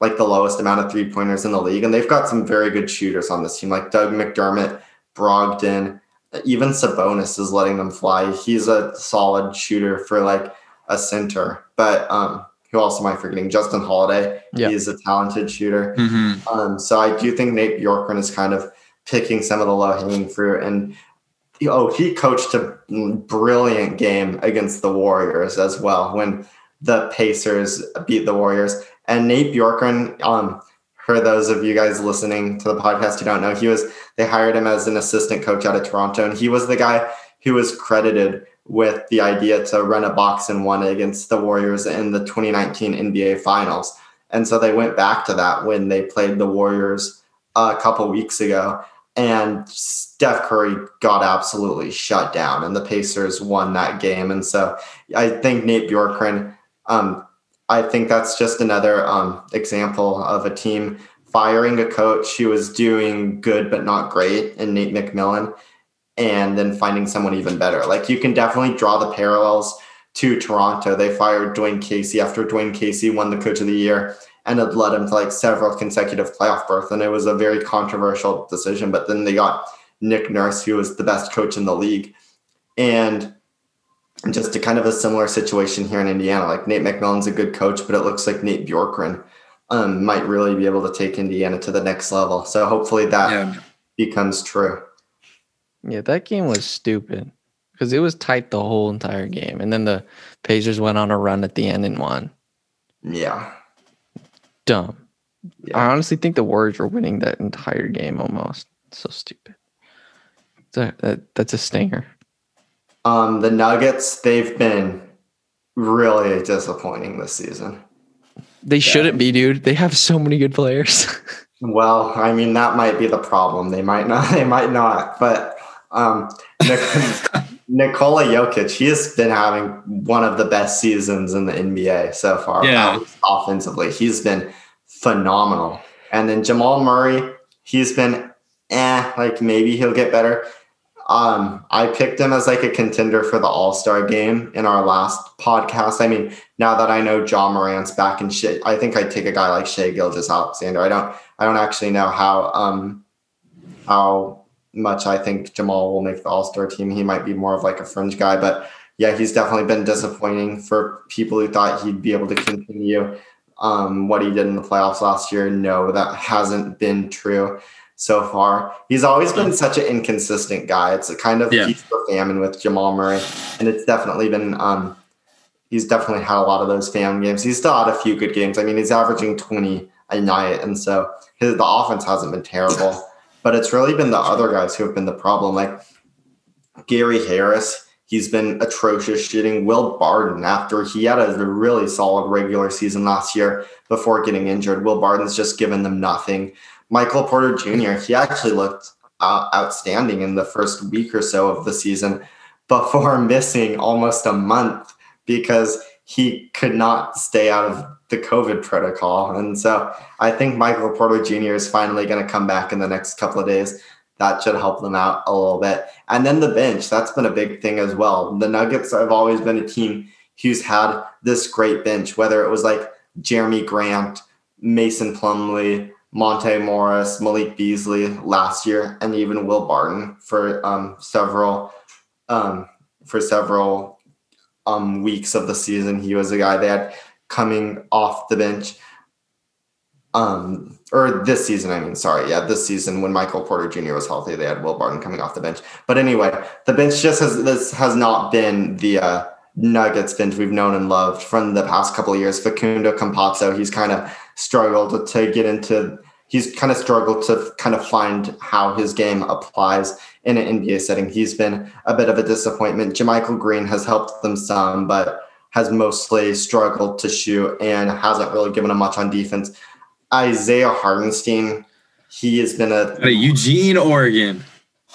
like the lowest amount of three pointers in the league, and they've got some very good shooters on this team, like Doug McDermott, Brogdon, even Sabonis is letting them fly. He's a solid shooter for like a center, but um, who else am I forgetting? Justin Holiday. Yeah. He is a talented shooter. hmm Um, so I do think Nate Bjorkgren is kind of picking some of the low hanging fruit. And oh, he coached a brilliant game against the Warriors as well when the Pacers beat the Warriors. And Nate Bjorkgren, um, for those of you guys listening to the podcast who don't know, he was they hired him as an assistant coach out of Toronto, and he was the guy who was credited with the idea to run a box and one against the Warriors in the 2019 NBA Finals. And so they went back to that when they played the Warriors a couple weeks ago. And Steph Curry got absolutely shut down, and the Pacers won that game. And so I think Nate Bjorkgren, um, I think that's just another um, example of a team firing a coach who was doing good but not great, and Nate McMillan, and then finding someone even better. Like you can definitely draw the parallels to Toronto. They fired Dwane Casey after Dwane Casey won the Coach of the Year and it led him to like several consecutive playoff berths. And it was a very controversial decision. But then they got Nick Nurse, who was the best coach in the league. And just a kind of a similar situation here in Indiana. Like Nate McMillan's a good coach, but it looks like Nate Bjorkgren um, might really be able to take Indiana to the next level. So hopefully that Yeah. becomes true. Yeah, that game was stupid because it was tight the whole entire game, and then the Pacers went on a run at the end and won. Yeah. Dumb. Yeah. I honestly think the Warriors were winning that entire game almost. So stupid. That, that that's a stinger. Um, the Nuggets, they've been really disappointing this season. They shouldn't be, dude. They have so many good players. Well, I mean that might be the problem. They might not. They might not. But um, Nikola Jokic, he has been having one of the best seasons in the NBA so far. Yeah. Offensively, he's been phenomenal. And then Jamal Murray, he's been eh, like maybe he'll get better. Um, I picked him as like a contender for the All Star game in our last podcast. I mean, now that I know John Morant's back and shit, I think I'd take a guy like Shai Gilgeous-Alexander. I don't, I don't actually know how, um, how much I think Jamal will make the All Star team. He might be more of like a fringe guy, but yeah, he's definitely been disappointing for people who thought he'd be able to continue um, what he did in the playoffs last year. No, that hasn't been true so far. He's always been such an inconsistent guy. It's a kind of Yeah. feast or famine with Jamal Murray, and it's definitely been. Um, he's definitely had a lot of those famine games. He's still had a few good games. I mean, he's averaging twenty a night, and so his, the offense hasn't been terrible. But it's really been the other guys who have been the problem. Like Gary Harris, he's been atrocious shooting. Will Barton, after he had a really solid regular season last year before getting injured, Will Barton's just given them nothing. Michael Porter Jr., he actually looked uh, outstanding in the first week or so of the season before missing almost a month because he could not stay out of the COVID protocol. And so I think Michael Porter Jr. is finally going to come back in the next couple of days. That should help them out a little bit. And then the bench, that's been a big thing as well. The Nuggets have always been a team who's had this great bench, whether it was like Jerami Grant, Mason Plumlee, Monte Morris, Malik Beasley last year, and even Will Barton for um, several um, for several um, weeks of the season. He was a guy they had coming off the bench. Um, or this season, I mean, sorry, yeah, this season when Michael Porter Jr. was healthy, they had Will Barton coming off the bench. But anyway, the bench just has this has not been the uh, Nuggets bench we've known and loved from the past couple of years. Facundo Campazzo, he's kind of struggled to get into. He's kind of struggled to kind of find how his game applies in an NBA setting. He's been a bit of a disappointment. JaMychal Green has helped them some, but has mostly struggled to shoot and hasn't really given him much on defense. Isaiah Hartenstein, he has been a Hey, Eugene, Oregon.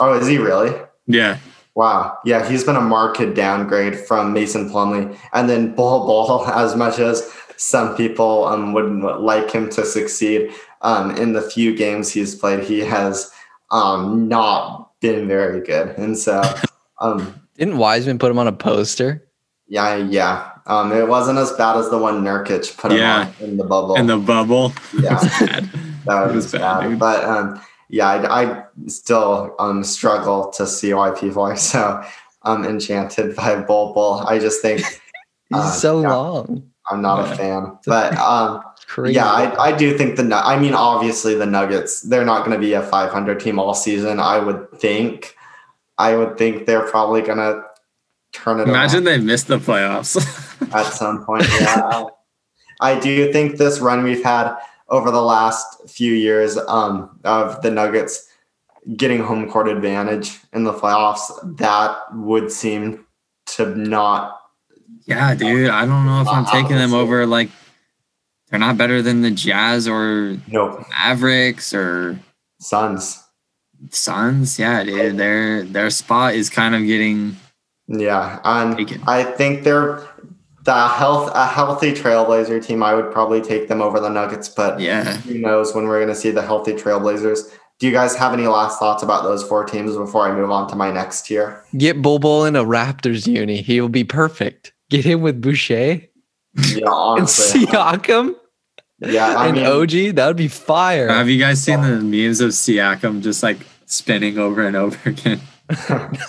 oh, is he really? Yeah. Wow. Yeah, he's been a marked downgrade from Mason Plumlee. And then Bol Bol, as much as some people um, would like him to succeed um, in the few games he's played, he has um, not been very good. And so, um, Didn't Wiseman put him on a poster? Yeah, yeah. Um, it wasn't as bad as the one Nurkic put him Yeah. on in the bubble. In the bubble. yeah. Bad. That It was, was bad, bad. But um, yeah, I, I still um, struggle to see why people are so um, enchanted by Bol Bol. I just think He's Uh, so yeah. long. I'm not Yeah. a fan. But um, Crazy. yeah, I, I do think the I mean, obviously the Nuggets, they're not going to be a 500 team all season. I would think. I would think they're probably going to turn it Imagine they missed the playoffs. at some point. Yeah. I do think this run we've had over the last few years um, of the Nuggets getting home court advantage in the playoffs, that would seem to not. yeah, dude. I don't know if I'm taking them over. Like, they're not better than the Jazz or Nope. Mavericks or Suns. Suns. Yeah, dude. Their their spot is kind of getting Yeah. And. I think they're the health a healthy Trailblazer team. I would probably take them over the Nuggets, but Yeah. who knows when we're going to see the healthy Trailblazers. Do you guys have any last thoughts about those four teams before I move on to my next tier? Get Bol Bol in a Raptors uni. He will be perfect. Get him with Boucher Yeah, and honestly. Siakam yeah, I and mean, OG. That would be fire. Have you guys seen the memes of Siakam just like spinning over and over again?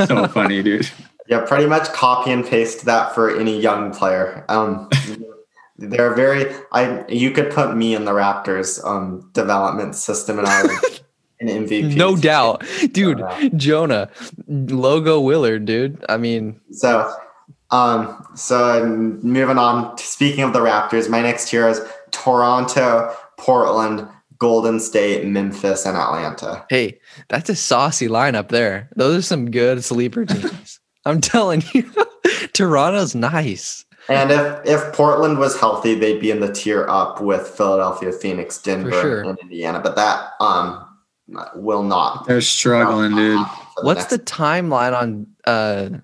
so funny, dude. Yeah, pretty much copy and paste that for any young player. Um, they're very. I you could put me in the Raptors um, development system, and I would an MVP. no doubt. Dude, Jonah, logo Willard, dude. I mean, So, um, so moving on. Speaking of the Raptors, my next tier is Toronto, Portland, Golden State, Memphis, and Atlanta. hey, that's a saucy lineup there. Those are some good sleeper teams. I'm telling you, Toronto's nice. And if if Portland was healthy, they'd be in the tier up with Philadelphia, Phoenix, Denver, sure. and Indiana. But that um will not. They're struggling, dude. for What's the timeline on uh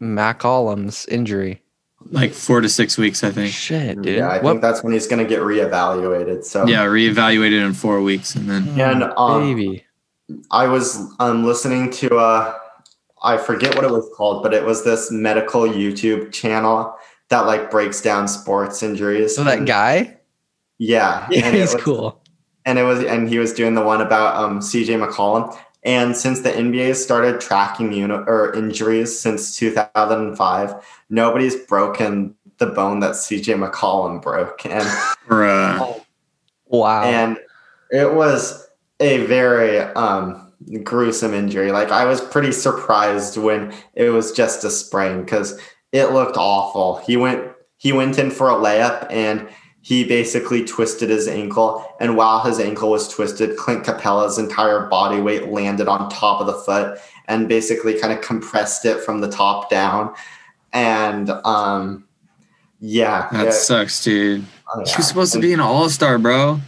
McCollum's injury? Like four to six weeks, I think. Shit, dude. Yeah, I what think that's when he's going to get reevaluated. So Yeah, reevaluated in four weeks, and then And, um, baby? I was um, listening to uh, I forget what it was called, but it was this medical YouTube channel that like breaks down sports injuries. So that guy? yeah, Yeah, and he's was- cool. and it was and he was doing the one about um CJ McCollum. And since the NBA started tracking uni- or injuries since 2005, nobody's broken the bone that CJ McCollum broke, and or uh, Wow. and it was a very um, gruesome injury. Like I was pretty surprised when it was just a sprain because it looked awful. He went he went in for a layup and he basically twisted his ankle. And while his ankle was twisted, Clint Capela's entire body weight landed on top of the foot and basically kind of compressed it from the top down. And um, yeah, that it- sucks, dude. oh, He was supposed to be an all star, bro.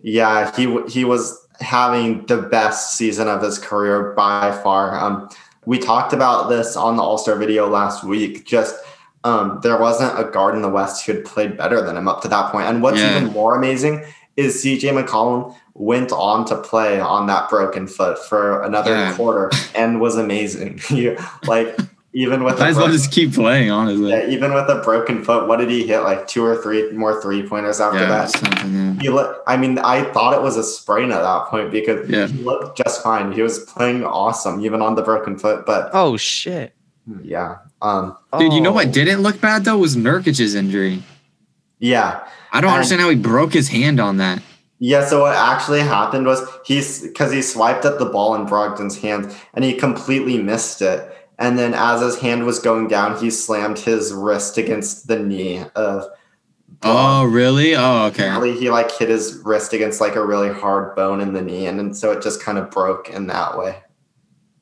yeah, he he was having the best season of his career by far. Um, we talked about this on the All Star video last week. Just um, there wasn't a guard in the West who had played better than him up to that point. And what's Yeah. even more amazing is CJ McCollum went on to play on that broken foot for another Yeah. quarter and was amazing. Like even with Might a as well broken- just keep playing, honestly. yeah, even with a broken foot, what did he hit? Like two or three more three pointers after Yeah, that. something, He look, I mean, I thought it was a sprain at that point because Yeah. he looked just fine. He was playing awesome, even on the broken foot. But oh shit. yeah, um, yeah. Dude, you know Oh. what didn't look bad though was Nurkic's injury. yeah, I don't And- understand how he broke his hand on that. yeah. So what actually happened was he's because he swiped at the ball in Brogdon's hand and he completely missed it. And then as his hand was going down, he slammed his wrist against the knee of. Oh, really? Oh, okay. Apparently he like hit his wrist against like a really hard bone in the knee, and, then so it just kind of broke in that way.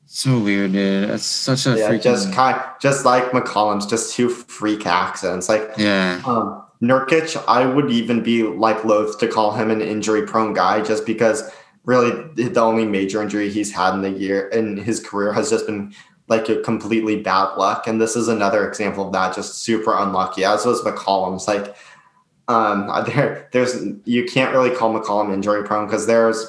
So weird, dude. That's such a yeah, freaking. just kind, just like McCollum's, just two freak accidents. Like yeah. um, Nurkic, I would even be like loath to call him an injury-prone guy, just because really the only major injury he's had in the year in his career has just been like a completely bad luck, and this is another example of that, just super unlucky. As was McCollum's, like. Um, there, there's you can't really call McCollum injury prone because there's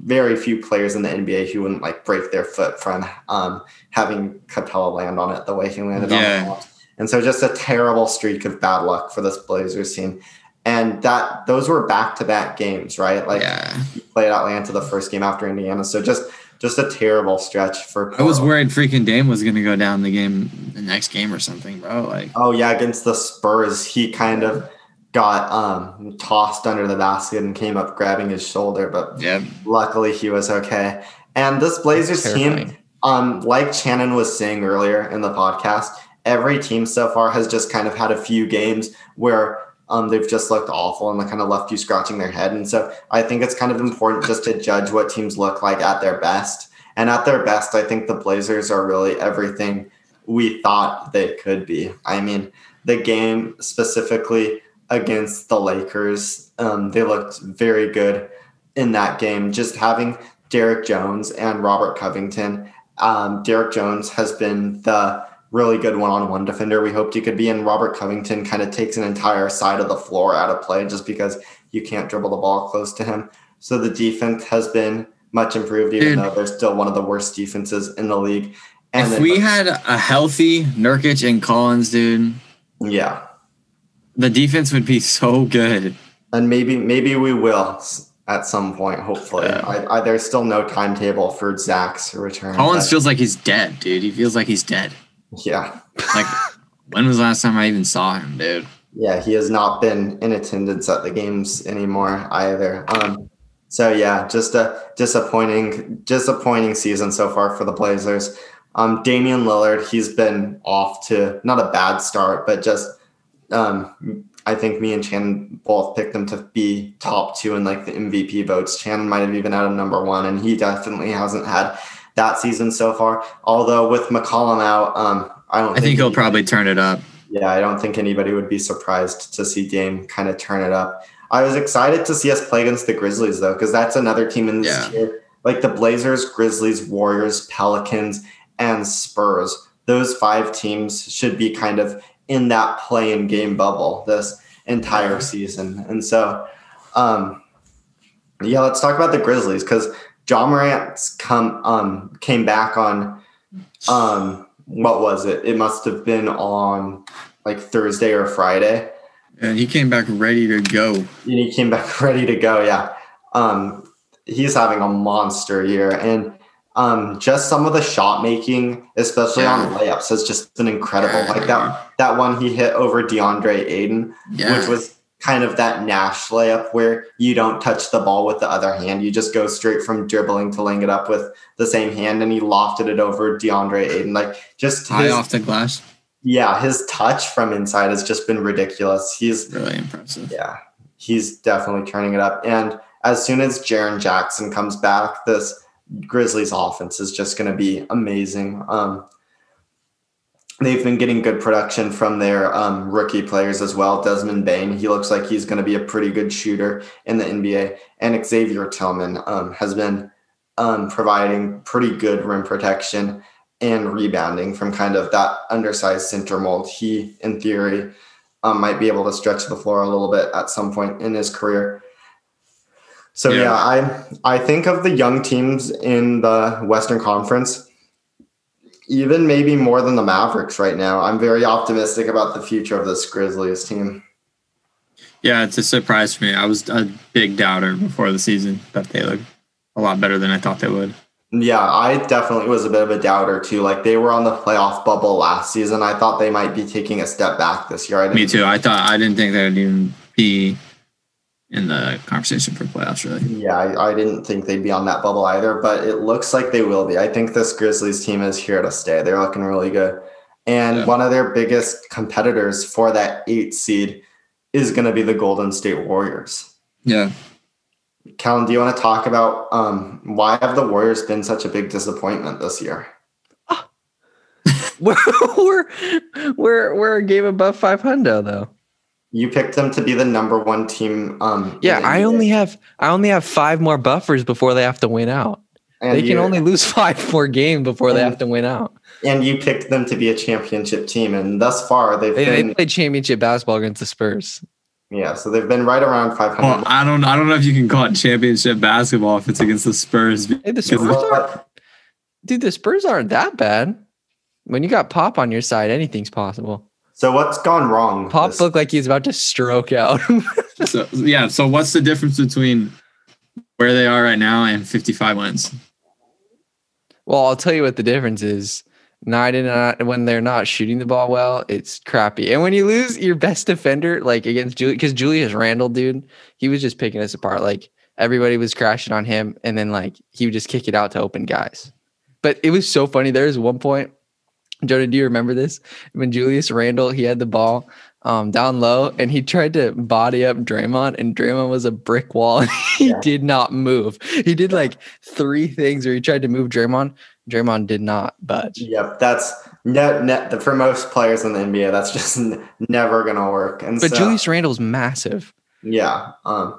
very few players in the NBA who wouldn't like break their foot from um, having Capela land on it the way he landed Yeah. on it. And so just a terrible streak of bad luck for this Blazers team. And that those were back to back games, right? Like yeah. played Atlanta the first game after Indiana. So just just a terrible stretch for I was worried freaking Dame was gonna go down the game, the next game or something, bro. Like, Oh yeah, against the Spurs, he kind of got um tossed under the basket and came up grabbing his shoulder, but yeah, luckily he was okay. And this Blazers team, um, like Shannon was saying earlier in the podcast, every team so far has just kind of had a few games where um, they've just looked awful and kind of left you scratching their head. And so I think it's kind of important just to judge what teams look like at their best. And at their best, I think the Blazers are really everything we thought they could be. I mean, the game specifically against the Lakers, um, they looked very good in that game. Just having Derrick Jones and Robert Covington. Um, Derrick Jones has been the really good one-on-one defender we hoped he could be, and Robert Covington kind of takes an entire side of the floor out of play just because you can't dribble the ball close to him. So the defense has been much improved, even Dude. though they're still one of the worst defenses in the league. And if we had a healthy Nurkic and Collins, dude, yeah, the defense would be so good. and maybe maybe we will at some point. Hopefully, Yeah. I, I, there's still no timetable for Zach's return. Collins but- feels like he's dead, dude. He feels like he's dead. Yeah. Like, when was the last time I even saw him, dude? Yeah, he has not been in attendance at the games anymore either. Um, so yeah, just a disappointing, disappointing season so far for the Blazers. Um, Damian Lillard, he's been off to not a bad start, but just um, I think me and Shannon both picked him to be top two in like the MVP votes. Shannon might have even had a number one, and he definitely hasn't had that season so far. Although with McCollum out, um, I don't. I think he'll anybody- probably turn it up. yeah, I don't think anybody would be surprised to see Dame kind of turn it up. I was excited to see us play against the Grizzlies though, because that's another team in this Yeah. tier. Like the Blazers, Grizzlies, Warriors, Pelicans, and Spurs. those five teams should be kind of in that play in game bubble this entire season. And so, um, yeah, let's talk about the Grizzlies because Ja Morant's come um, came back on um, what was it? It must have been on like Thursday or Friday. And he came back ready to go. And he came back ready to go. Yeah. Um, he's having a monster year. And um, just some of the shot making, especially yeah. on layups, has just been incredible. Yeah. Like that that one he hit over DeAndre Ayton, yeah. which was kind of that Nash layup where you don't touch the ball with the other hand. You just go straight from dribbling to laying it up with the same hand, and he lofted it over DeAndre Ayton. Like just high his, off the glass. Yeah, his touch from inside has just been ridiculous. He's really impressive. Yeah, he's definitely turning it up. And as soon as Jaren Jackson comes back, this Grizzlies offense is just going to be amazing. Um, they've been getting good production from their um, rookie players as well. Desmond Bane, he looks like he's going to be a pretty good shooter in the NBA. And Xavier Tillman um, has been um, providing pretty good rim protection and rebounding from kind of that undersized center mold. He, in theory, um, might be able to stretch the floor a little bit at some point in his career. So yeah. yeah, I I think of the young teams in the Western Conference, even maybe more than the Mavericks right now. I'm very optimistic about the future of this Grizzlies team. Yeah, it's a surprise for me. I was a big doubter before the season that they look a lot better than I thought they would. Yeah, I definitely was a bit of a doubter too. Like they were on the playoff bubble last season. I thought they might be taking a step back this year. Me too. I thought I didn't think they would even be in the conversation for playoffs, really. Yeah, I, I, didn't think they'd be on that bubble either, but it looks like they will be. I think this Grizzlies team is here to stay. They're looking really good. And yeah. one of their biggest competitors for that eight seed is going to be the Golden State Warriors. Yeah. Callan, do you want to talk about um, why have the Warriors been such a big disappointment this year? we're, we're, we're, we're a game above 500, though. You picked them to be the number one team. Um, yeah, I only have I only have five more buffers before they have to win out. And they can only lose five more games before and, they have to win out. And you picked them to be a championship team, and thus far they've they, been, they played championship basketball against the Spurs. Yeah, so they've been right around 500. Well, I don't I don't know if you can call it championship basketball if it's against the Spurs. Hey, the Spurs are, dude, the Spurs aren't that bad. When you got Pop on your side, anything's possible. So what's gone wrong? Pop this? looked like he's about to stroke out. so yeah. So what's the difference between where they are right now and 55 wins? Well, I'll tell you what the difference is. Night and night, when they're not shooting the ball well, it's crappy. And when you lose your best defender, like against Julie, because Julius Randle, dude, he was just picking us apart. Like everybody was crashing on him, and then like he would just kick it out to open guys. But it was so funny. There was one point Jordan, do you remember this? When Julius Randle, he had the ball um, down low and he tried to body up Draymond, and Draymond was a brick wall and he yeah. did not move. He did like three things where he tried to move Draymond. Draymond did not budge. Yep, that's net, net for most players in the NBA. That's just n- never gonna work. And but so, Julius Randle's massive. Yeah. Um,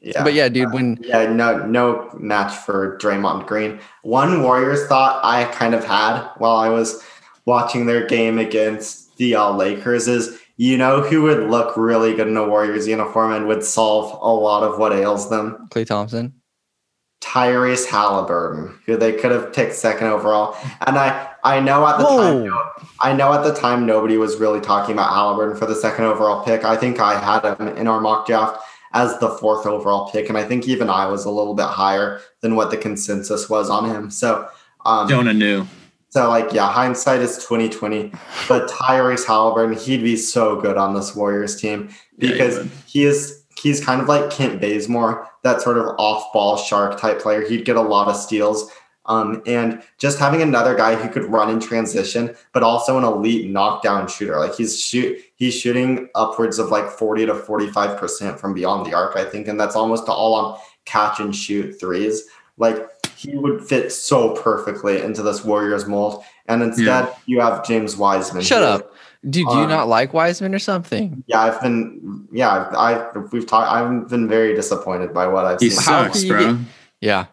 yeah. But yeah, dude, when yeah, no no match for Draymond Green. One Warriors thought I kind of had while I was watching their game against the uh, Lakers is you know who would look really good in a Warriors uniform and would solve a lot of what ails them? Klay Thompson. Tyrese Haliburton, who they could have picked second overall. And I I know at the Whoa. time I know at the time nobody was really talking about Haliburton for the second overall pick. I think I had him in our mock draft as the fourth overall pick. And I think even I was a little bit higher than what the consensus was on him. So um, Jonah knew. So like yeah, hindsight is twenty twenty. But Tyrese Haliburton, he'd be so good on this Warriors team because yeah, he, he is he's kind of like Kent Bazemore, that sort of off-ball shark type player. He'd get a lot of steals. Um, and just having another guy who could run in transition, but also an elite knockdown shooter. Like he's shoot he's shooting upwards of like 40 to 45% from beyond the arc, I think. And that's almost all on catch and shoot threes. Like he would fit so perfectly into this Warriors mold. And instead yeah. you have James Wiseman. Shut up. Do, do you um, not like Wiseman or something? Yeah, I've been yeah, I we've talked I've been very disappointed by what I've he seen. He sucks, bro. Get, yeah.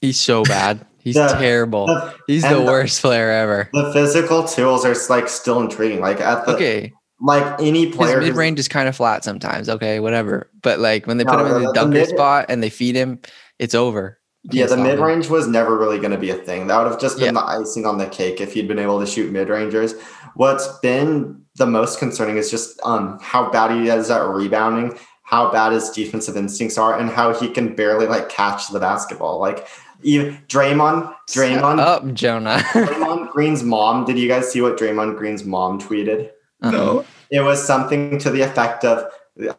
He's so bad. He's The- terrible. the- He's and the the- worst player ever. The physical tools are like still intriguing. Like at the Okay, like any his player mid range is kind of flat sometimes. Okay, whatever. But like when they put No, him in the- the dunker mid- spot and they feed him, it's over. Yeah, the mid range was never really going to be a thing. That would have just been Yeah. the icing on the cake if he'd been able to shoot mid rangers. What's been the most concerning is just um, how bad he is at rebounding, how bad his defensive instincts are, and how he can barely like catch the basketball. Like even Draymond, Shut Draymond, up, Jonah. Draymond Green's mom. Did you guys see what Draymond Green's mom tweeted? Uh-huh. It was something to the effect of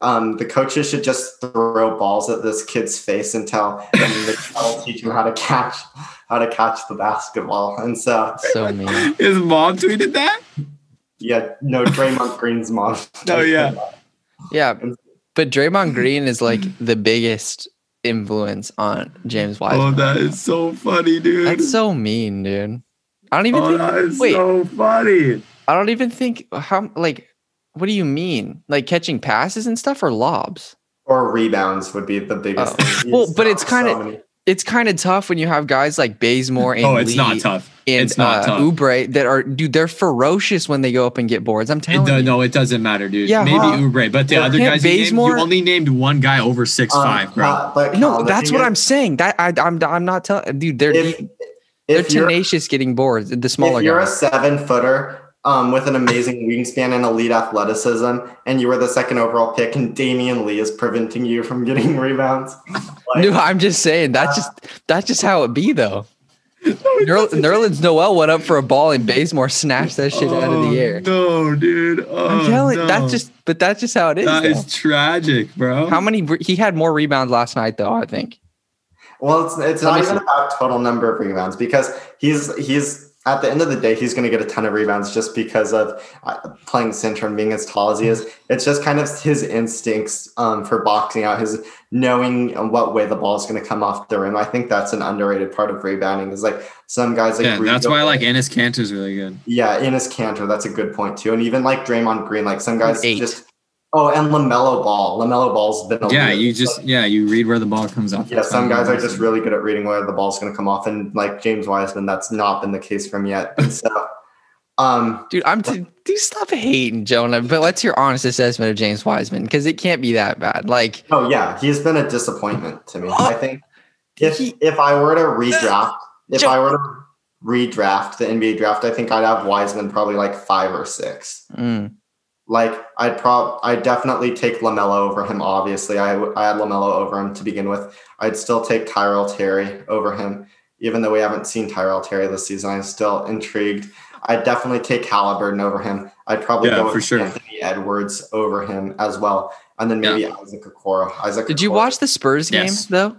um, the coaches should just throw balls at this kid's face and tell and they'll teach him how to catch how to catch the basketball. And so So mean. His mom tweeted that. yeah, no Draymond Green's mom. Oh, yeah. Yeah, but Draymond Green is like the biggest influence on James White. Oh, that is so funny, dude. That's so mean, dude. I don't even oh, think. that is wait. so funny. I don't even think how like. What do you mean? Like catching passes and stuff or lobs? Or rebounds would be the biggest Oh. thing. Well, but it's kinda- many- It's kind of tough when you have guys like Bazemore and Oh, it's Lee not tough. and It's not uh, tough. Oubre that are dude. They're ferocious when they go up and get boards. I'm telling do- you. no, it doesn't matter, dude. Yeah, Maybe huh? Oubre, but the Well, other can't guys you, named, you only named one guy over six um, five, bro. uh, but No, Cal, that's thing what is, I'm saying. That I, I'm I'm not telling, dude. They're If, they're if tenacious getting boards. The smaller if you're a seven footer um, with an amazing wingspan and elite athleticism, and you were the second overall pick, and Damian Lee is preventing you from getting rebounds, like, No, I'm just saying that's just that's just how it be though. Nerl- Nerlens Noel went up for a ball and Bazemore snatched that shit out of the air. No, dude. Oh, I'm telling no. that's just but that's just how it is. that though. is tragic, bro. How many he had more rebounds last night though, I think. Well, it's it's Let not me even see. about total number of rebounds because he's he's at the end of the day he's going to get a ton of rebounds just because of uh, playing center and being as tall as he is. It's just kind of his instincts um, for boxing out, his knowing what way the ball is going to come off the rim. I think that's an underrated part of rebounding. Is like some guys like yeah, that's why I like Gobert- Enes Kanter's really good. yeah, Enes Kanter. That's a good point too, and even like Draymond Green, like some guys Eight. just oh, and Lamelo Ball. Lamelo Ball's been a Yeah, leader. you just yeah, you read where the ball comes off. Yeah, some guys are just really good at reading where the ball's going to come off, and like James Wiseman, that's not been the case for him yet. So, um, Dude, I'm t- dude, stop hating Jonah. But what's your honest assessment of James Wiseman? Because it can't be that bad. Like oh yeah, he's been a disappointment to me. I think if He- if I were to redraft, if Joe- I were to redraft the NBA draft, I think I'd have Wiseman probably like five or six. mm, Like I'd prob I'd definitely take Lamelo over him. Obviously, I w- I had Lamelo over him to begin with. I'd still take Tyrell Terry over him, even though we haven't seen Tyrell Terry this season. I'm still intrigued. I'd definitely take Haliburton over him. I'd probably Yeah, go with for sure. Anthony Edwards over him as well, and then maybe Isaac Okoro. Isaac. did you watch the Spurs game Yes. though?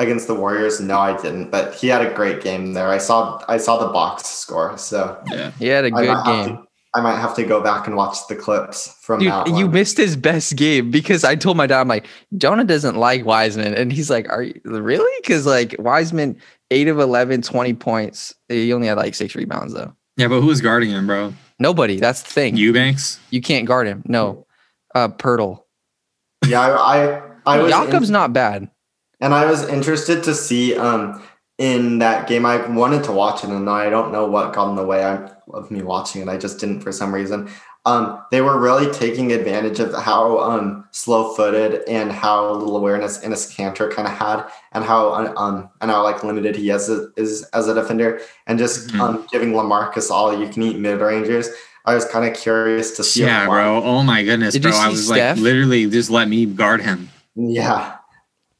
against the Warriors? No, I didn't. But he had a great game there. I saw I saw the box score, so Yeah. He had a good game. to- I might have to go back and watch the clips from Dude, that. you missed his best game because I told my dad, I'm like, Jonah doesn't like Wiseman. And he's like, Are you really? Because like Wiseman, 8 of 11, 20 points. He only had like six rebounds though. Yeah, but who was guarding him, bro? Nobody. That's the thing. Eubanks? You can't guard him. No. Uh Poeltl. Yeah, I I, I was Jakob's in- not bad. and I was interested to see um in that game. I wanted to watch it, and I don't know what got in the way I- of me watching it. I just didn't for some reason. Um, they were really taking advantage of how um slow-footed and how little awareness Enes Kanter kind of had, and how um and how like limited he is is as a defender, and just Mhm. um giving Lamarcus all you can eat mid rangers. I was kind of curious to see. Yeah, bro. Oh my goodness, Did bro. you I was Steph? like literally just let me guard him. Yeah.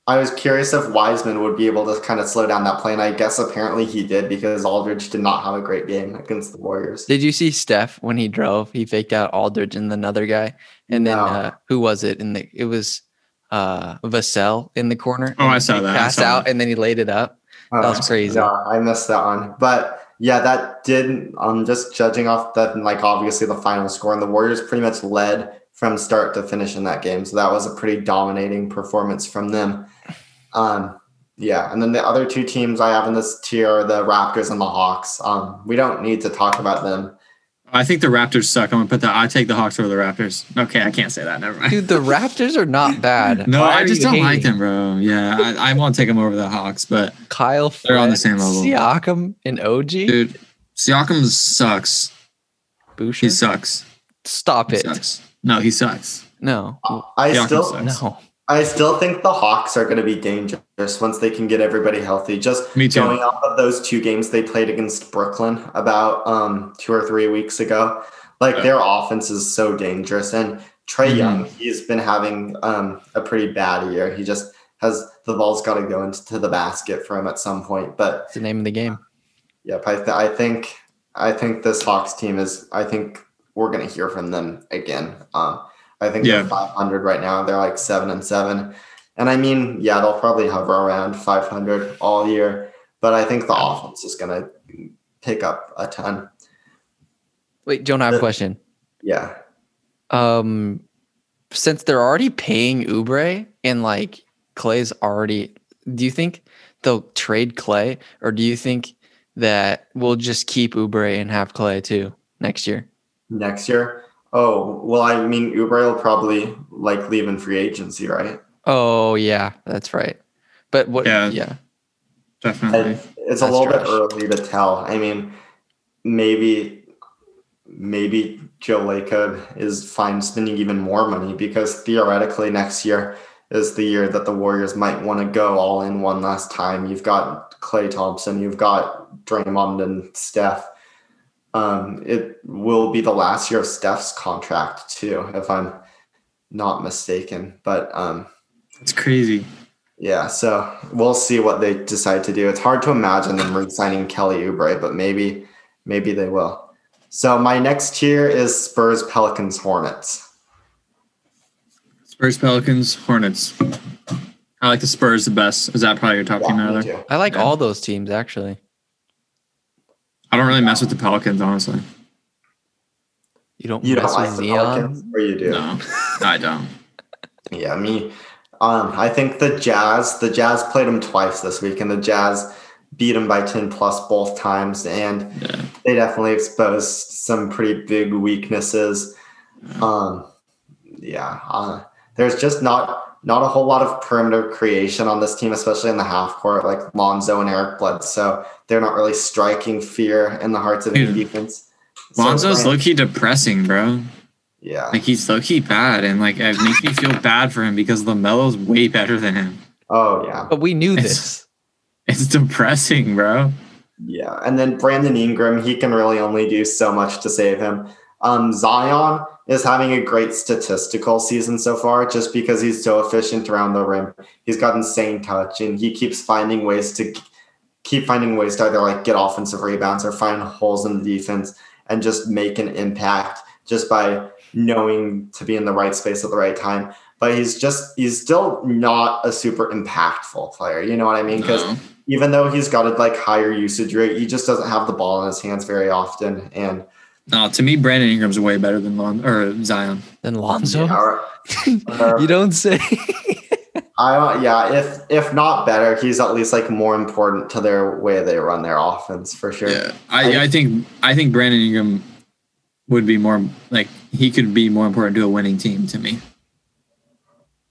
I was curious if Wiseman would be able to kind of slow down that play, and I guess apparently he did because Aldridge did not have a great game against the Warriors. Did you see Steph when he drove? He faked out Aldridge and another guy. And then No. uh, who was it? And it was uh Vassell in the corner. Oh, I saw he that. Passed saw out that. and then he laid it up. That was crazy. Yeah, I missed that one. But yeah, that did. I'm just judging off that, like obviously the final score, and the Warriors pretty much led from start to finish in that game. So that was a pretty dominating performance from them. Um, yeah, and then the other two teams I have in this tier are the Raptors and the Hawks. Um, we don't need to talk about them I think the Raptors suck. I'm gonna put the. I take the Hawks over the Raptors. Okay, I can't say that. Never mind. Dude, the Raptors are not bad. no, Why I just don't like them, bro. Yeah, I, I won't take them over the Hawks, but Kyle, They're on the same level. Siakam and OG. dude, Siakam sucks. Boucher? He sucks. Stop He it. sucks. No, he sucks. No, I Siakam still sucks. no. I still think the Hawks are going to be dangerous once they can get everybody healthy. Just Me too. going off of those two games they played against Brooklyn about um, two or three weeks ago, like Yeah. their offense is so dangerous. And Trey Mhm. Young, he's been having um, a pretty bad year. He just has the ball's got to go into the basket for him at some point. But It's the name of the game. Yep, I, th- I think I think this Hawks team is. I think we're gonna hear from them again. Um, I think Yeah. they're 500 right now. They're like seven and seven, and I mean, yeah, they'll probably hover around 500 all year. But I think the offense is gonna pick up a ton. Wait, Jonah, I have a question. Yeah, Um, since they're already paying Oubre and like Klay's already, do you think they'll trade Klay, or do you think that we'll just keep Oubre and have Klay too next year? next year. Oh well, I mean, Oubre will probably like leave in free agency, right? Oh yeah, that's right. But what? Yeah. Yeah, Definitely. I- it's a little trash. bit early to tell. I mean, maybe maybe Joe Lacob is fine spending even more money because theoretically next year is the year that the Warriors might want to go all in one last time. You've got Klay Thompson, you've got Draymond and Steph. Um, it will be the last year of Steph's contract too, if I'm not mistaken. But um, It's crazy. yeah, so we'll see what they decide to do. It's hard to imagine them re-signing Kelly Oubre, but maybe maybe they will. So my next tier is Spurs, Pelicans, Hornets. Spurs, Pelicans, Hornets. I like the Spurs the best. Is that probably your top Yeah, team me out there? too. I like Yeah. all those teams actually. I don't really mess with the Pelicans, honestly. You don't You mess don't like with the Pelicans, or you do? No, I don't. Yeah, me. Um, I think the Jazz. The Jazz played them twice this week, and the Jazz beat them by ten plus both times, and Yeah. they definitely exposed some pretty big weaknesses. Um, yeah, uh, there's just not not a whole lot of perimeter creation on this team, especially in the half court. Like Lonzo and Eric Bledsoe, So they're not really striking fear in the hearts of any Dude, defense. So Lonzo's Grant- low key depressing, bro. yeah, Like he's low key bad, and like it makes me feel bad for him because Lamelo's way better than him. oh yeah, But we knew It's- this. It's depressing, bro. yeah. And then Brandon Ingram, he can really only do so much to save him. Um, Zion is having a great statistical season so far, just because he's so efficient around the rim. He's got insane touch, and he keeps finding ways to keep finding ways to either like get offensive rebounds or find holes in the defense and just make an impact just by knowing to be in the right space at the right time. But he's just he's still not a super impactful player. You know what I mean? Because No. Mm-hmm. even though he's got a like higher usage rate, he just doesn't have the ball in his hands very often. And No, to me, Brandon Ingram's way better than Lon or Zion. than Lonzo. yeah, or- or- you don't say. I don't, yeah, if if not better, he's at least like more important to their way they run their offense for sure. Yeah, I, I think I think Brandon Ingram would be more like he could be more important to a winning team to me.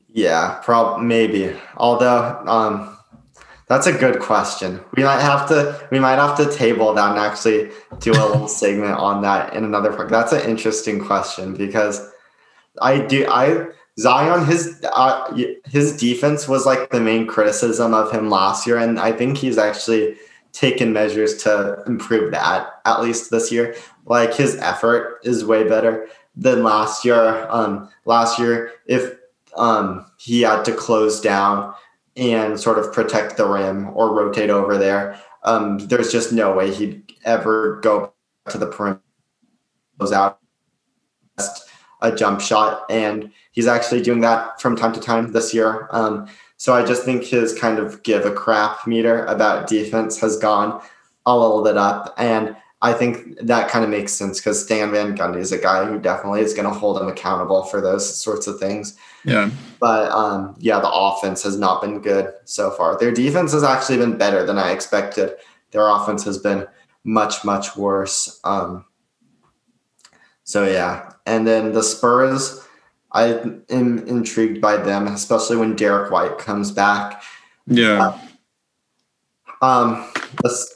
Yeah, prob maybe. Although, um, that's a good question. We might have to we might have to table that and actually do a little segment on that in another part. That's an interesting question because I do I Zion his uh, his defense was like the main criticism of him last year, and I think he's actually taken measures to improve that at least this year. Like his effort is way better than last year. Um, last year, if um, he had to close down and sort of protect the rim or rotate over there. Um, there's just no way he'd ever go to the perimeter, close out a jump shot, and he's actually doing that from time to time this year. Um, so I just think his kind of give a crap meter about defense has gone a little bit up, and I think that kind of makes sense because Stan Van Gundy is a guy who definitely is going to hold him accountable for those sorts of things. Yeah, But um, yeah, the offense has not been good so far. Their defense has actually been better than I expected. Their offense has been much, much worse. Um, So yeah, and then the Spurs, I am intrigued by them, especially when Derrick White comes back. Yeah. Um, the,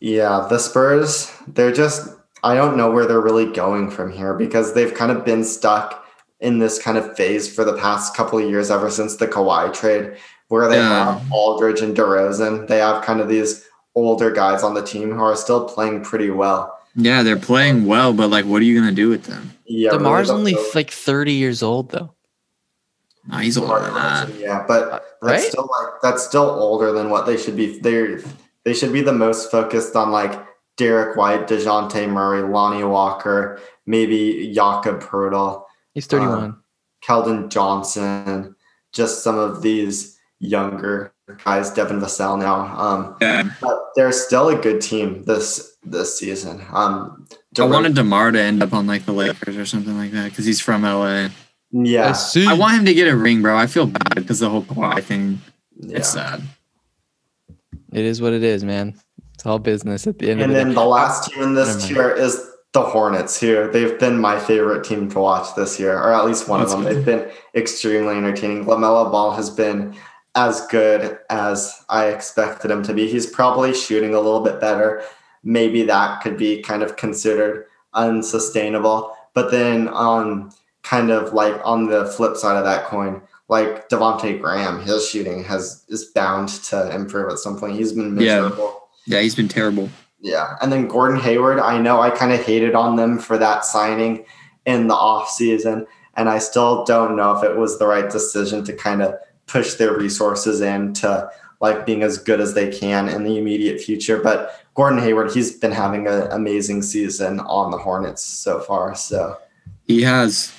yeah, the Spurs, they're just I don't know where they're really going from here because they've kind of been stuck in this kind of phase for the past couple of years ever since the Kawhi trade, where they Yeah. have Aldridge and DeRozan. They have kind of these older guys on the team who are still playing pretty well. Yeah, they're playing well, but like, what are you gonna do with them? Yeah, really Demar's don't only know. like 30 years old though. Nah, he's older than that. Yeah, but uh, that's Right? still like that's still older than what they should be. They they should be the most focused on like Derrick White, Dejounte Murray, Lonnie Walker, maybe Jakob Poeltl, He's 31. Keldon Johnson, just some of these younger guys. Devin Vassell now, um, Yeah. but they're still a good team this this season. Um, I wanted Demar to end up on like the Lakers or something like that because he's from LA. yeah, see. I want him to get a ring, bro. I feel bad because the whole Kawhi thing. yeah. It's sad. It is what it is, man. It's all business at the end And of the day. And then day. the last team in this tier is the Hornets, who they've been my favorite team to watch this year, or at least one That's of them. good. They've been extremely entertaining. LaMelo Ball has been as good as I expected him to be. He's probably shooting a little bit better. Maybe that could be kind of considered unsustainable. But then on kind of like on the flip side of that coin, like Devonte Graham, his shooting has is bound to improve at some point. He's been Yeah. miserable. Yeah, he's been terrible. Yeah. And then Gordon Hayward, I know I kind of hated on them for that signing in the offseason. And I still don't know if it was the right decision to kind of push their resources into like being as good as they can in the immediate future. But Gordon Hayward, he's been having an amazing season on the Hornets so far. So He has.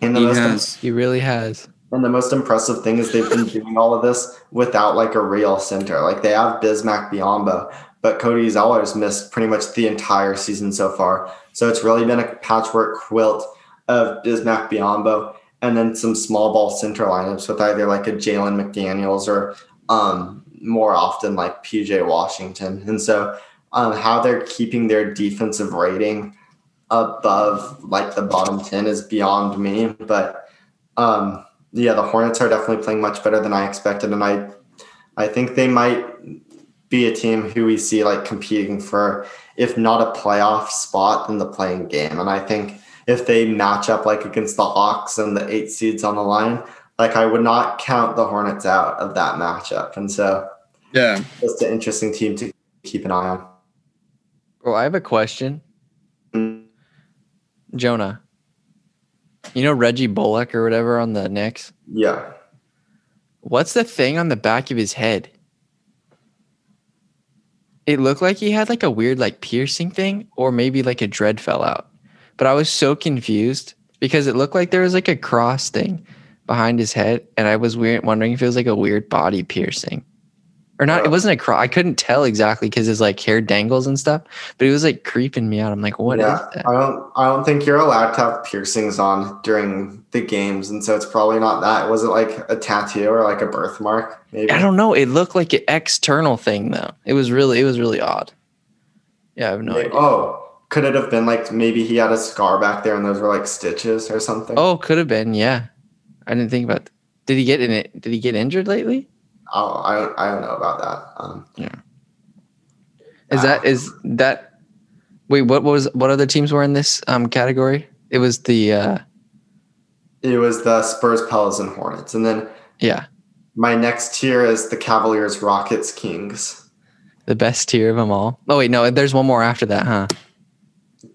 and the He most has. He really has. And the most impressive thing is they've been doing all of this without like a real center. Like they have Bismack Biyombo, but Cody Zeller's missed pretty much the entire season so far. So it's really been a patchwork quilt of Bismack Biyombo and then some small ball center lineups with either like a Jalen McDaniels or um, more often like PJ Washington. And so um, how they're keeping their defensive rating above like the bottom 10 is beyond me. But um, yeah, the Hornets are definitely playing much better than I expected, and I I think they might be a team who we see like competing for, if not a playoff spot, in the playing game. And I think if they match up like against the Hawks and the eight seeds on the line, like I would not count the Hornets out of that matchup. And so Yeah. just an interesting team to keep an eye on. Well, I have a question. Mm. Jonah. You know Reggie Bullock or whatever on the Knicks? Yeah. What's the thing on the back of his head? It looked like he had like a weird like piercing thing or maybe like a dread fell out. But I was so confused because it looked like there was like a cross thing behind his head and I was weird wondering if it was like a weird body piercing. Or not, it Oh. wasn't a cross. I couldn't tell exactly because his like hair dangles and stuff, but it was like creeping me out. I'm like, what yeah, that? I don't I don't think you're allowed to have piercings on during the games, and so it's probably not that. Was it like a tattoo or like a birthmark? Maybe. I don't know. It looked like an external thing though. It was really, it was really odd. Yeah, I have no idea. Oh, could it have been like maybe he had a scar back there and those were like stitches or something? Oh, could have been. Yeah, I didn't think about. Did he get in it? Did he get injured lately? Oh, I don't I don't know about that. Um, Is that is that? Wait, what was what other teams were in this um category? It was the uh it was the Spurs, Pelicans, and Hornets, and then yeah my next tier is the Cavaliers, Rockets, Kings. the best tier of them all. Oh wait, no, there's one more after that, huh?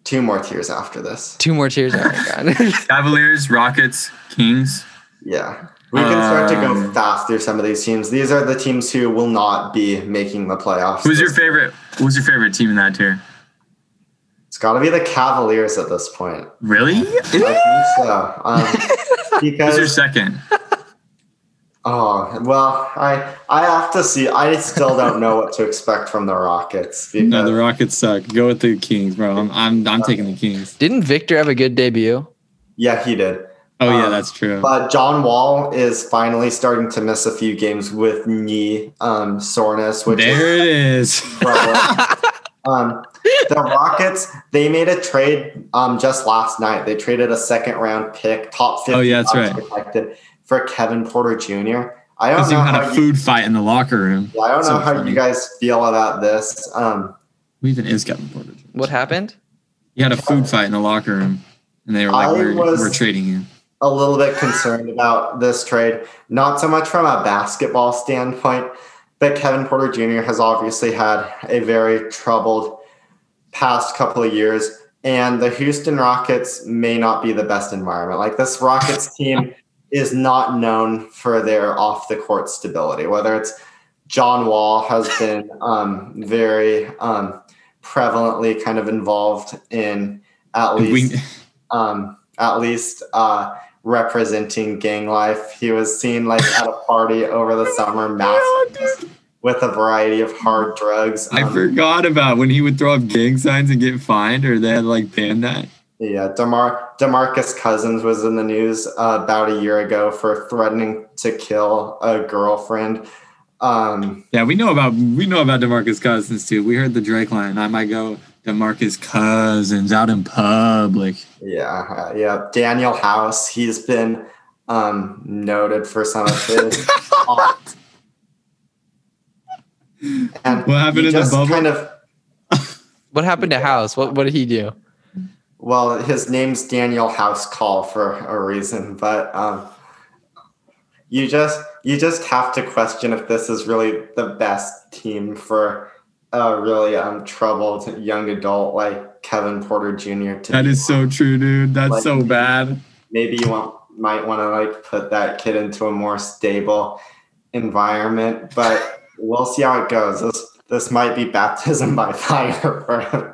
Two more tiers after this. Two more tiers. Oh my god. Cavaliers, Rockets, Kings. Yeah. We can start to go Um, fast through some of these teams. These are the teams who will not be making the playoffs. Who's your favorite? Who's your favorite team in that tier? It's got to be the Cavaliers at this point. Really? I think so. Um, Who's your second? oh well, I I have to see. I still don't know what to expect from the Rockets. No, the Rockets suck. Go with the Kings, bro. I'm I'm, I'm taking the Kings. Didn't Victor have a good debut? yeah, he did. Oh yeah, Um, that's true. But John Wall is finally starting to miss a few games with knee um, soreness, which is There it is. Um, the Rockets they made a trade um, just last night. They traded a second round pick, top fifty. Oh, yeah, that's right. Protected for Kevin Porter Jr. I don't Because you know had how a you, food fight in the locker room. I don't So know how funny. you guys feel about this. Um, Who even is Kevin Porter? Jr.? What happened? You had a food fight in the locker room, and they were like, I "We're, was- we're trading you." A little bit concerned about this trade, not so much from a basketball standpoint, but Kevin Porter Jr. has obviously had a very troubled past couple of years, and the Houston Rockets may not be the best environment. Like this Rockets team is not known for their off the court stability, whether it's John Wall has been um, very um, prevalently kind of involved in at least um, at least uh, representing gang life. He was seen like at a party over the summer, masked with a variety of hard drugs. I Um, forgot about when he would throw up gang signs and get fined, or they had like banned that. yeah, Demar Demarcus Cousins was in the news uh, about a year ago for threatening to kill a girlfriend. Um, Yeah, we know about we know about Demarcus Cousins too. We heard the Drake line. I might go Demarcus Cousins out in public. yeah, uh, yeah. Danuel House, he's been um, noted for some of his. and What happened he in the bubble? Kind of What happened to House? What what did he do? Well, his name's Danuel House Call for a reason, but um, you just you just have to question if this is really the best team for a really um, troubled young adult like Kevin Porter Jr. To That is so true, dude. That's Like- so bad. maybe you want, might want to like put that kid into a more stable environment, but we'll see how it goes. This this might be baptism by fire for him.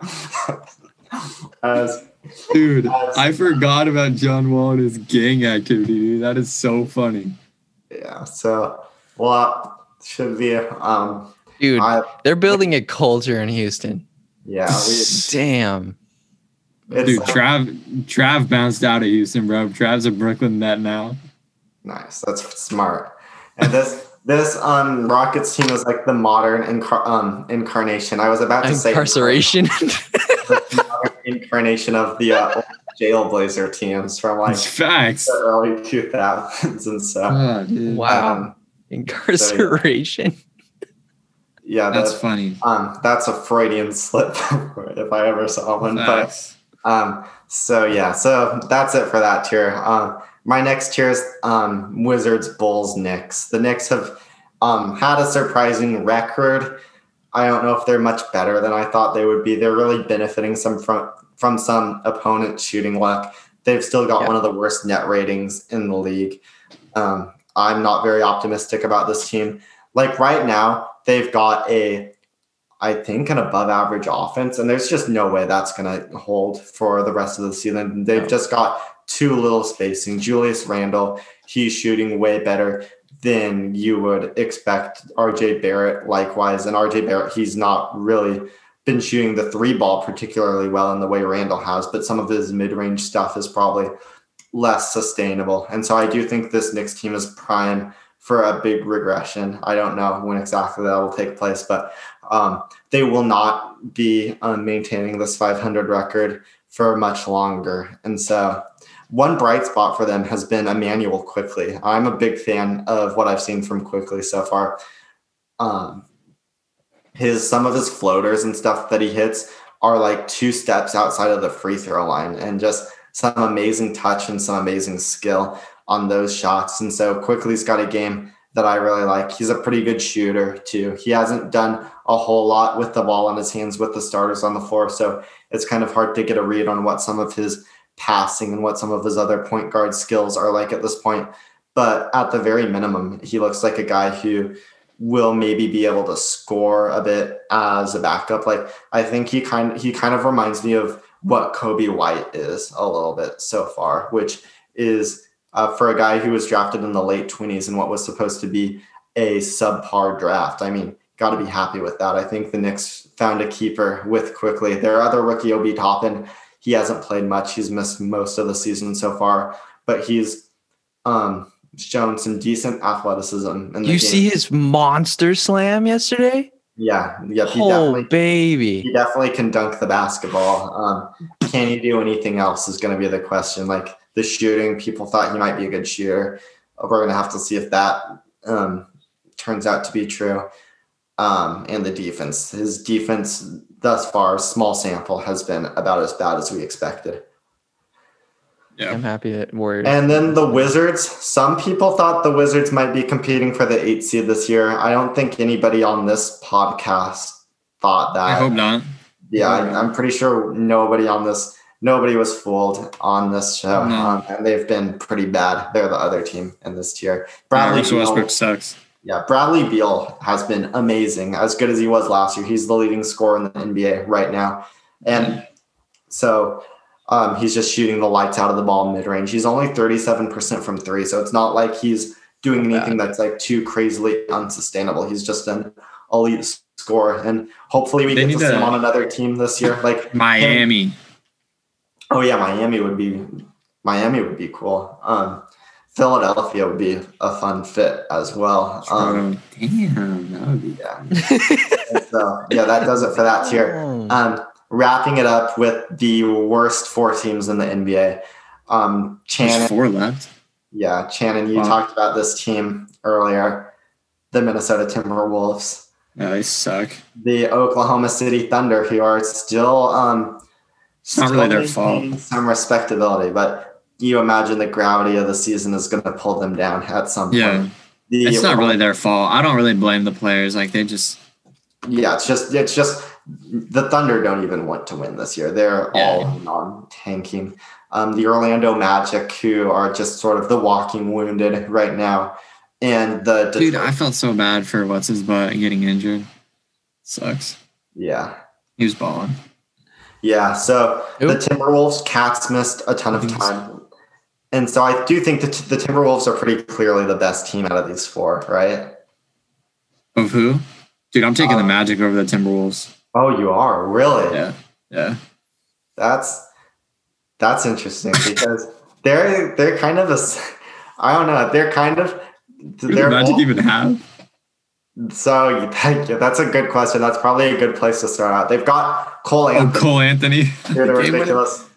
As Dude, I forgot about John Wall and his gang activity, dude. That is so funny. Yeah. So, well, should be. Um. Dude, I they're building a culture in Houston. yeah. We, Damn. it's Dude, Trav Trav bounced out of Houston, bro. Trav's a Brooklyn net now. nice. That's smart. And this this um Rockets team is like the modern incar- um incarnation. I was about to say Incarceration. incarnation of the uh, Jailblazer teams from like It's facts. the early 2000s and stuff. Oh, wow. Um, Incarceration. yeah, Yeah, that's that, funny. um, that's a Freudian slip if I ever saw one. But Um, so yeah, so that's it for that tier. Um, my next tier is um, Wizards, Bulls, Knicks. The Knicks have um, had a surprising record. I don't know if they're much better than I thought they would be. They're really benefiting some from from some opponent shooting luck. They've still got Yeah. one of the worst net ratings in the league. Um, I'm not very optimistic about this team. Like right now, they've got a I think an above average offense, and there's just no way that's going to hold for the rest of the season. They've just got too little spacing. Julius Randle, he's shooting way better than you would expect. RJ Barrett, likewise, and RJ Barrett, he's not really been shooting the three ball particularly well in the way Randle has, but some of his mid range stuff is probably less sustainable. And so I do think this Knicks team is prime for a big regression. I don't know when exactly that will take place, but um, they will not be um, maintaining this 500 record for much longer. And so, one bright spot for them has been Immanuel Quickley. I'm a big fan of what I've seen from Quickley so far. Um, his some of his floaters and stuff that he hits are like two steps outside of the free throw line, and just some amazing touch and some amazing skill on those shots. And so, Quickley's got a game that I really like. He's a pretty good shooter too. He hasn't done a whole lot with the ball in his hands with the starters on the floor, so it's kind of hard to get a read on what some of his passing and what some of his other point guard skills are like at this point. But at the very minimum, he looks like a guy who will maybe be able to score a bit as a backup. Like I think he kind he kind of reminds me of what Coby White is a little bit so far, which is uh, for a guy who was drafted in the late 20s and what was supposed to be a subpar draft. I mean, got to be happy with that. I think the Knicks found a keeper with Quickley. Their other rookie, Obi Toppin, he hasn't played much. He's missed most of the season so far, but he's um, shown some decent athleticism. In the You see his monster slam yesterday? Yeah, yep. He Oh definitely baby. he definitely can dunk the basketball. Um, can he do anything else is going to be the question. Like the shooting, people thought he might be a good shooter. We're going to have to see if that um, turns out to be true. Um, and the defense, his defense thus far, small sample, has been about as bad as we expected. Yeah. I'm happy that Warriors. And then the Wizards. Some people thought the Wizards might be competing for the eight seed this year. I don't think anybody on this podcast thought that. I hope not. Yeah, I, I'm pretty sure nobody on this, nobody was fooled on this show, um, and they've been pretty bad. They're the other team in this tier. Bradley, Beal, Westbrook sucks. yeah, Bradley Beal has been amazing, as good as he was last year. He's the leading scorer in the NBA right now, and so um, he's just shooting the lights out of the ball mid range. He's only 37% from three, so it's not like he's doing anything that's like too crazily unsustainable. He's just an elite scorer, and hopefully we They get to see him on another team this year. Like Miami. Oh yeah, Miami would be Miami would be cool. Um, Philadelphia would be a fun fit as well. Um, damn, that would be yeah. So yeah, that does it for that tier. Oh. Um, wrapping it up with the worst four teams in the NBA. Um, There's Shannon, four left. yeah, Shannon, you Wow. talked about this team earlier, the Minnesota Timberwolves, Yeah, they suck. the Oklahoma City Thunder, who are still um, It's not really their still maintaining Some respectability, but you imagine the gravity of the season is going to pull them down at some Yeah. point. The, It's not really their fault. I don't really blame the players. Like they just Yeah, it's just it's just the Thunder don't even want to win this year. They're Yeah. all non tanking. Um, the Orlando Magic, who are just sort of the walking wounded right now, and the dude, I felt so bad for what's his butt getting injured. Sucks. yeah. He was balling. Yeah, so the Timberwolves, Cats missed a ton of time. And so I do think that the Timberwolves are pretty clearly the best team out of these four, right? Of who? Dude, I'm taking the Um, Magic over the Timberwolves. Oh, you are really? Yeah. Yeah. That's that's interesting because they're they're kind of a I don't know they're kind of Who the they're Magic all- even have? So thank you. That's a good question. That's probably a good place to start out. They've got Cole Oh, Anthony, Cole Anthony. Game winner. ridiculous.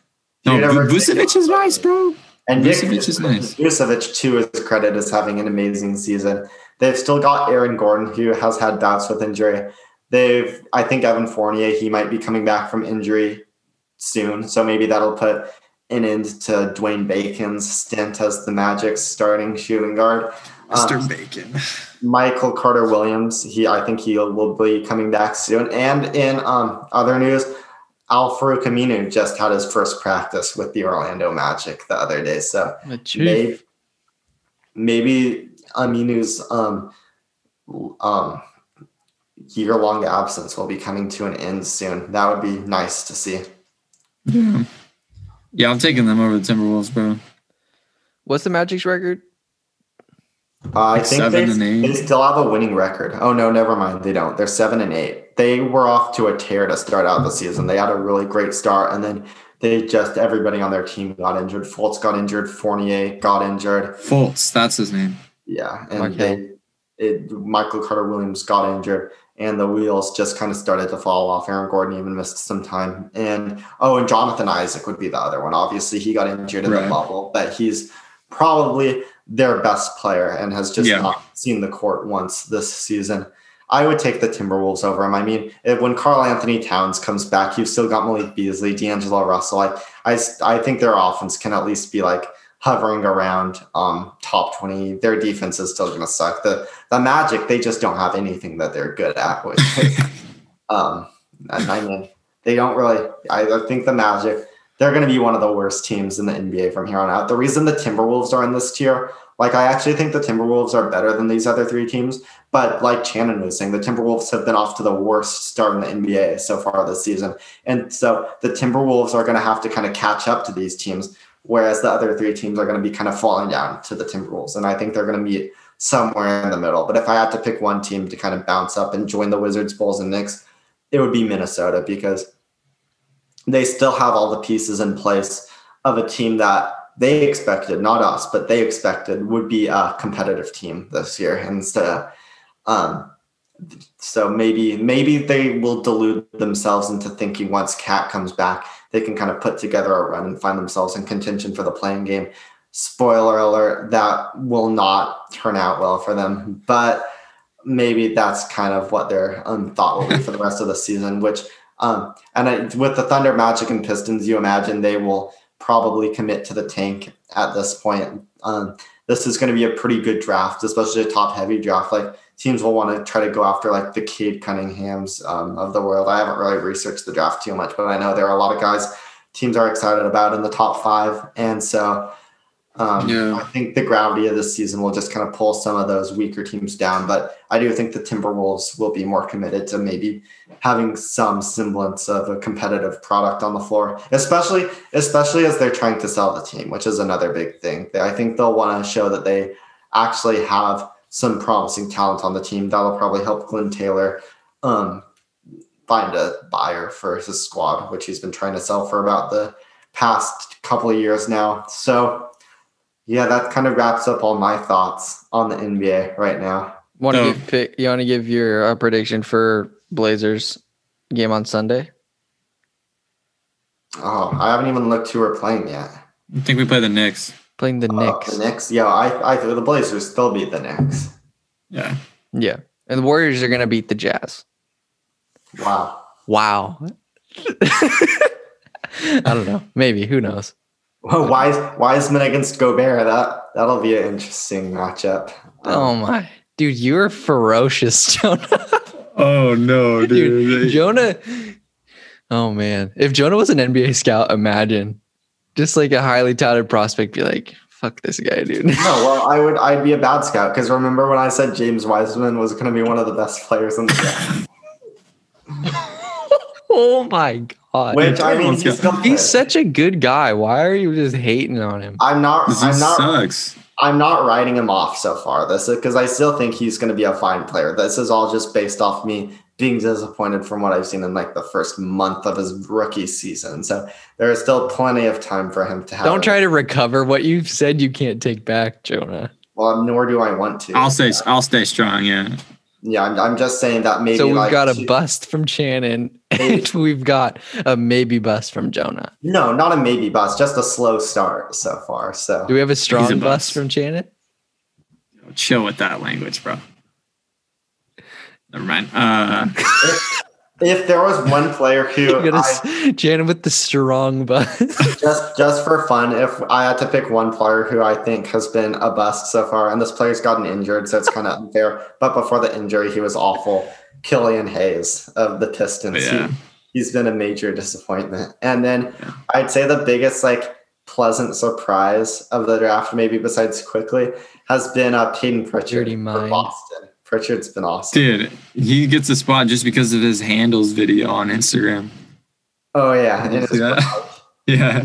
No, Vucevic is nice, bro. And Vucevic is nice. Vucevic, to his credit, is having an amazing season. They've still got Aaron Gordon, who has had bouts with injury. They've, I think, Evan Fournier, he might be coming back from injury soon, so maybe that'll put an end to Dwayne Bacon's stint as the Magic's starting shooting guard. Mr. Um, Bacon. Michael Carter Williams, he, I think he will be coming back soon. And in um, other news, Al Camino just had his first practice with the Orlando Magic the other day. So maybe, maybe Aminu's um, um, year long absence will be coming to an end soon. That would be nice to see. Yeah. Yeah, I'm taking them over the Timberwolves, bro. What's the Magic's record? Uh, I think seven they, and eight? they still have a winning record. Oh no, never mind. They don't. They're seven and eight. They were off to a tear to start out the season. They had a really great start, and then they just everybody on their team got injured. Fultz got injured. Fournier got injured. Fultz, that's his name. Yeah, and Okay. they, it, Michael Carter Williams got injured, and the wheels just kind of started to fall off. Aaron Gordon even missed some time, and oh, and Jonathan Isaac would be the other one. Obviously, he got injured in Right. the bubble, but he's probably their best player and has just Yeah. not seen the court once this season. I would take the Timberwolves over him. I mean, if, when Karl Anthony Towns comes back, you've still got Malik Beasley, D'Angelo Russell. I, I, I think their offense can at least be like hovering around um, top 20. Their defense is still going to suck. The, the Magic, they just don't have anything that they're good at. Which, um, and I mean, they don't really, I, I think the Magic, they're going to be one of the worst teams in the NBA from here on out. The reason the Timberwolves are in this tier, like I actually think the Timberwolves are better than these other three teams, but like Shannon was saying, the Timberwolves have been off to the worst start in the NBA so far this season. And so the Timberwolves are going to have to kind of catch up to these teams, whereas the other three teams are going to be kind of falling down to the Timberwolves. And I think they're going to meet somewhere in the middle. But if I had to pick one team to kind of bounce up and join the Wizards, Bulls, and Knicks, it would be Minnesota because they still have all the pieces in place of a team that they expected, not us, but they expected would be a competitive team this year. And so, um, so maybe maybe they will delude themselves into thinking once Cat comes back, they can kind of put together a run and find themselves in contention for the playing game. Spoiler alert, that will not turn out well for them. But maybe that's kind of what their um, thought will be for the rest of the season. Which, um, and I, with the Thunder, Magic, and Pistons, you imagine they will probably commit to the tank at this point. Um, this is going to be a pretty good draft, especially a top heavy draft. Like teams will want to try to go after like the Cade Cunninghams um, of the world. I haven't really researched the draft too much, but I know there are a lot of guys teams are excited about in the top five, and so um, yeah. I think the gravity of this season will just kind of pull some of those weaker teams down. But I do think the Timberwolves will be more committed to maybe having some semblance of a competitive product on the floor, especially especially as they're trying to sell the team, which is another big thing. I think they'll want to show that they actually have some promising talent on the team. That'll probably help Glen Taylor um, find a buyer for his squad, which he's been trying to sell for about the past couple of years now. So yeah, that kind of wraps up all my thoughts on the NBA right now. Want to give pick, you want to give your uh, prediction for Blazers game on Sunday? Oh, I haven't even looked who we're playing yet. I think we play the Knicks. Playing the oh, Knicks. The Knicks. Yeah, I I the Blazers still beat the Knicks. Yeah. Yeah. And the Warriors are gonna beat the Jazz. Wow. Wow. I don't know. Maybe. Who knows? Well, Wise, Wiseman against Gobert. That that'll be an interesting matchup. Um, oh my, dude, you're ferocious, Jonah. oh no, dude. dude. Jonah. Oh man, if Jonah was an NBA scout, imagine just like a highly touted prospect, be like, "Fuck this guy, dude." no, well, I would. I'd be a bad scout because remember when I said James Wiseman was going to be one of the best players in the draft. Oh my god! Which I mean, he's, he's such a good guy. Why are you just hating on him? I'm not. I'm not. Sucks. I'm not writing him off so far. This because I still think he's going to be a fine player. This is all just based off me being disappointed from what I've seen in like the first month of his rookie season. So there is still plenty of time for him to have. Don't try to recover what you've said you can't take back, Jonah. Well, nor do I want to. I'll say I'll stay strong. Yeah. Yeah, I'm, I'm just saying that maybe. So we've like got a two, bust from Shannon, and we've got a maybe bust from Jonah. No, not a maybe bust, just a slow start so far. So do we have a strong a bust. bust from Shannon? Chill with that language, bro. Never mind. Uh, if there was one player who I, Janet with the strong bust. just just for fun, if I had to pick one player who I think has been a bust so far, and this player's gotten injured, so it's kind of unfair. But before the injury, he was awful. Killian Hayes of the Pistons. Yeah. He, has been a major disappointment. And then yeah. I'd say the biggest like pleasant surprise of the draft, maybe besides Quickley, has been uh, Payton Pritchard for Boston. Pritchard's been awesome. Dude, he gets a spot just because of his handles video on Instagram. Oh yeah, yeah. Yeah.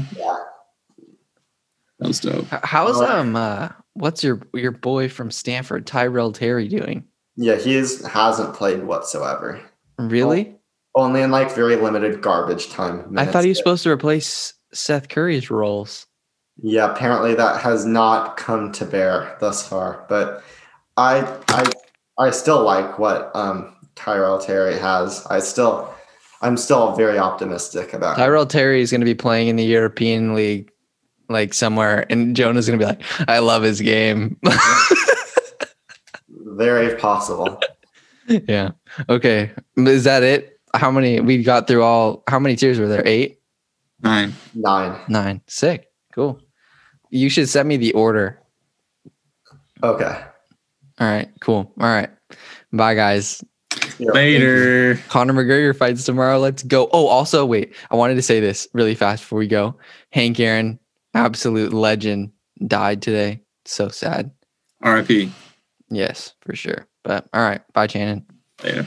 That was dope. How's um uh what's your your boy from Stanford, Tyrell Terry doing? Yeah, he is, hasn't played whatsoever. Really? only in like very limited garbage time. I thought he was supposed to replace Seth Curry's roles. Yeah, apparently that has not come to bear thus far. But I I I still like what um, Tyrell Terry has. I still, I'm still very optimistic about. Tyrell Terry is going to be playing in the European League, like somewhere, and Jonah's going to be like, "I love his game." very possible. yeah. Okay. Is that it? How many we got through all? How many tiers were there? Eight. Nine. Nine. Nine. Sick. Cool. You should send me the order. Okay. All right, cool. All right. Bye, guys. Later. Conor McGregor fights tomorrow. Let's go. Oh, also, wait. I wanted to say this really fast before we go. Hank Aaron, absolute legend, died today. So sad. RIP. Yes, for sure. But all right. Bye, Shannon. Later.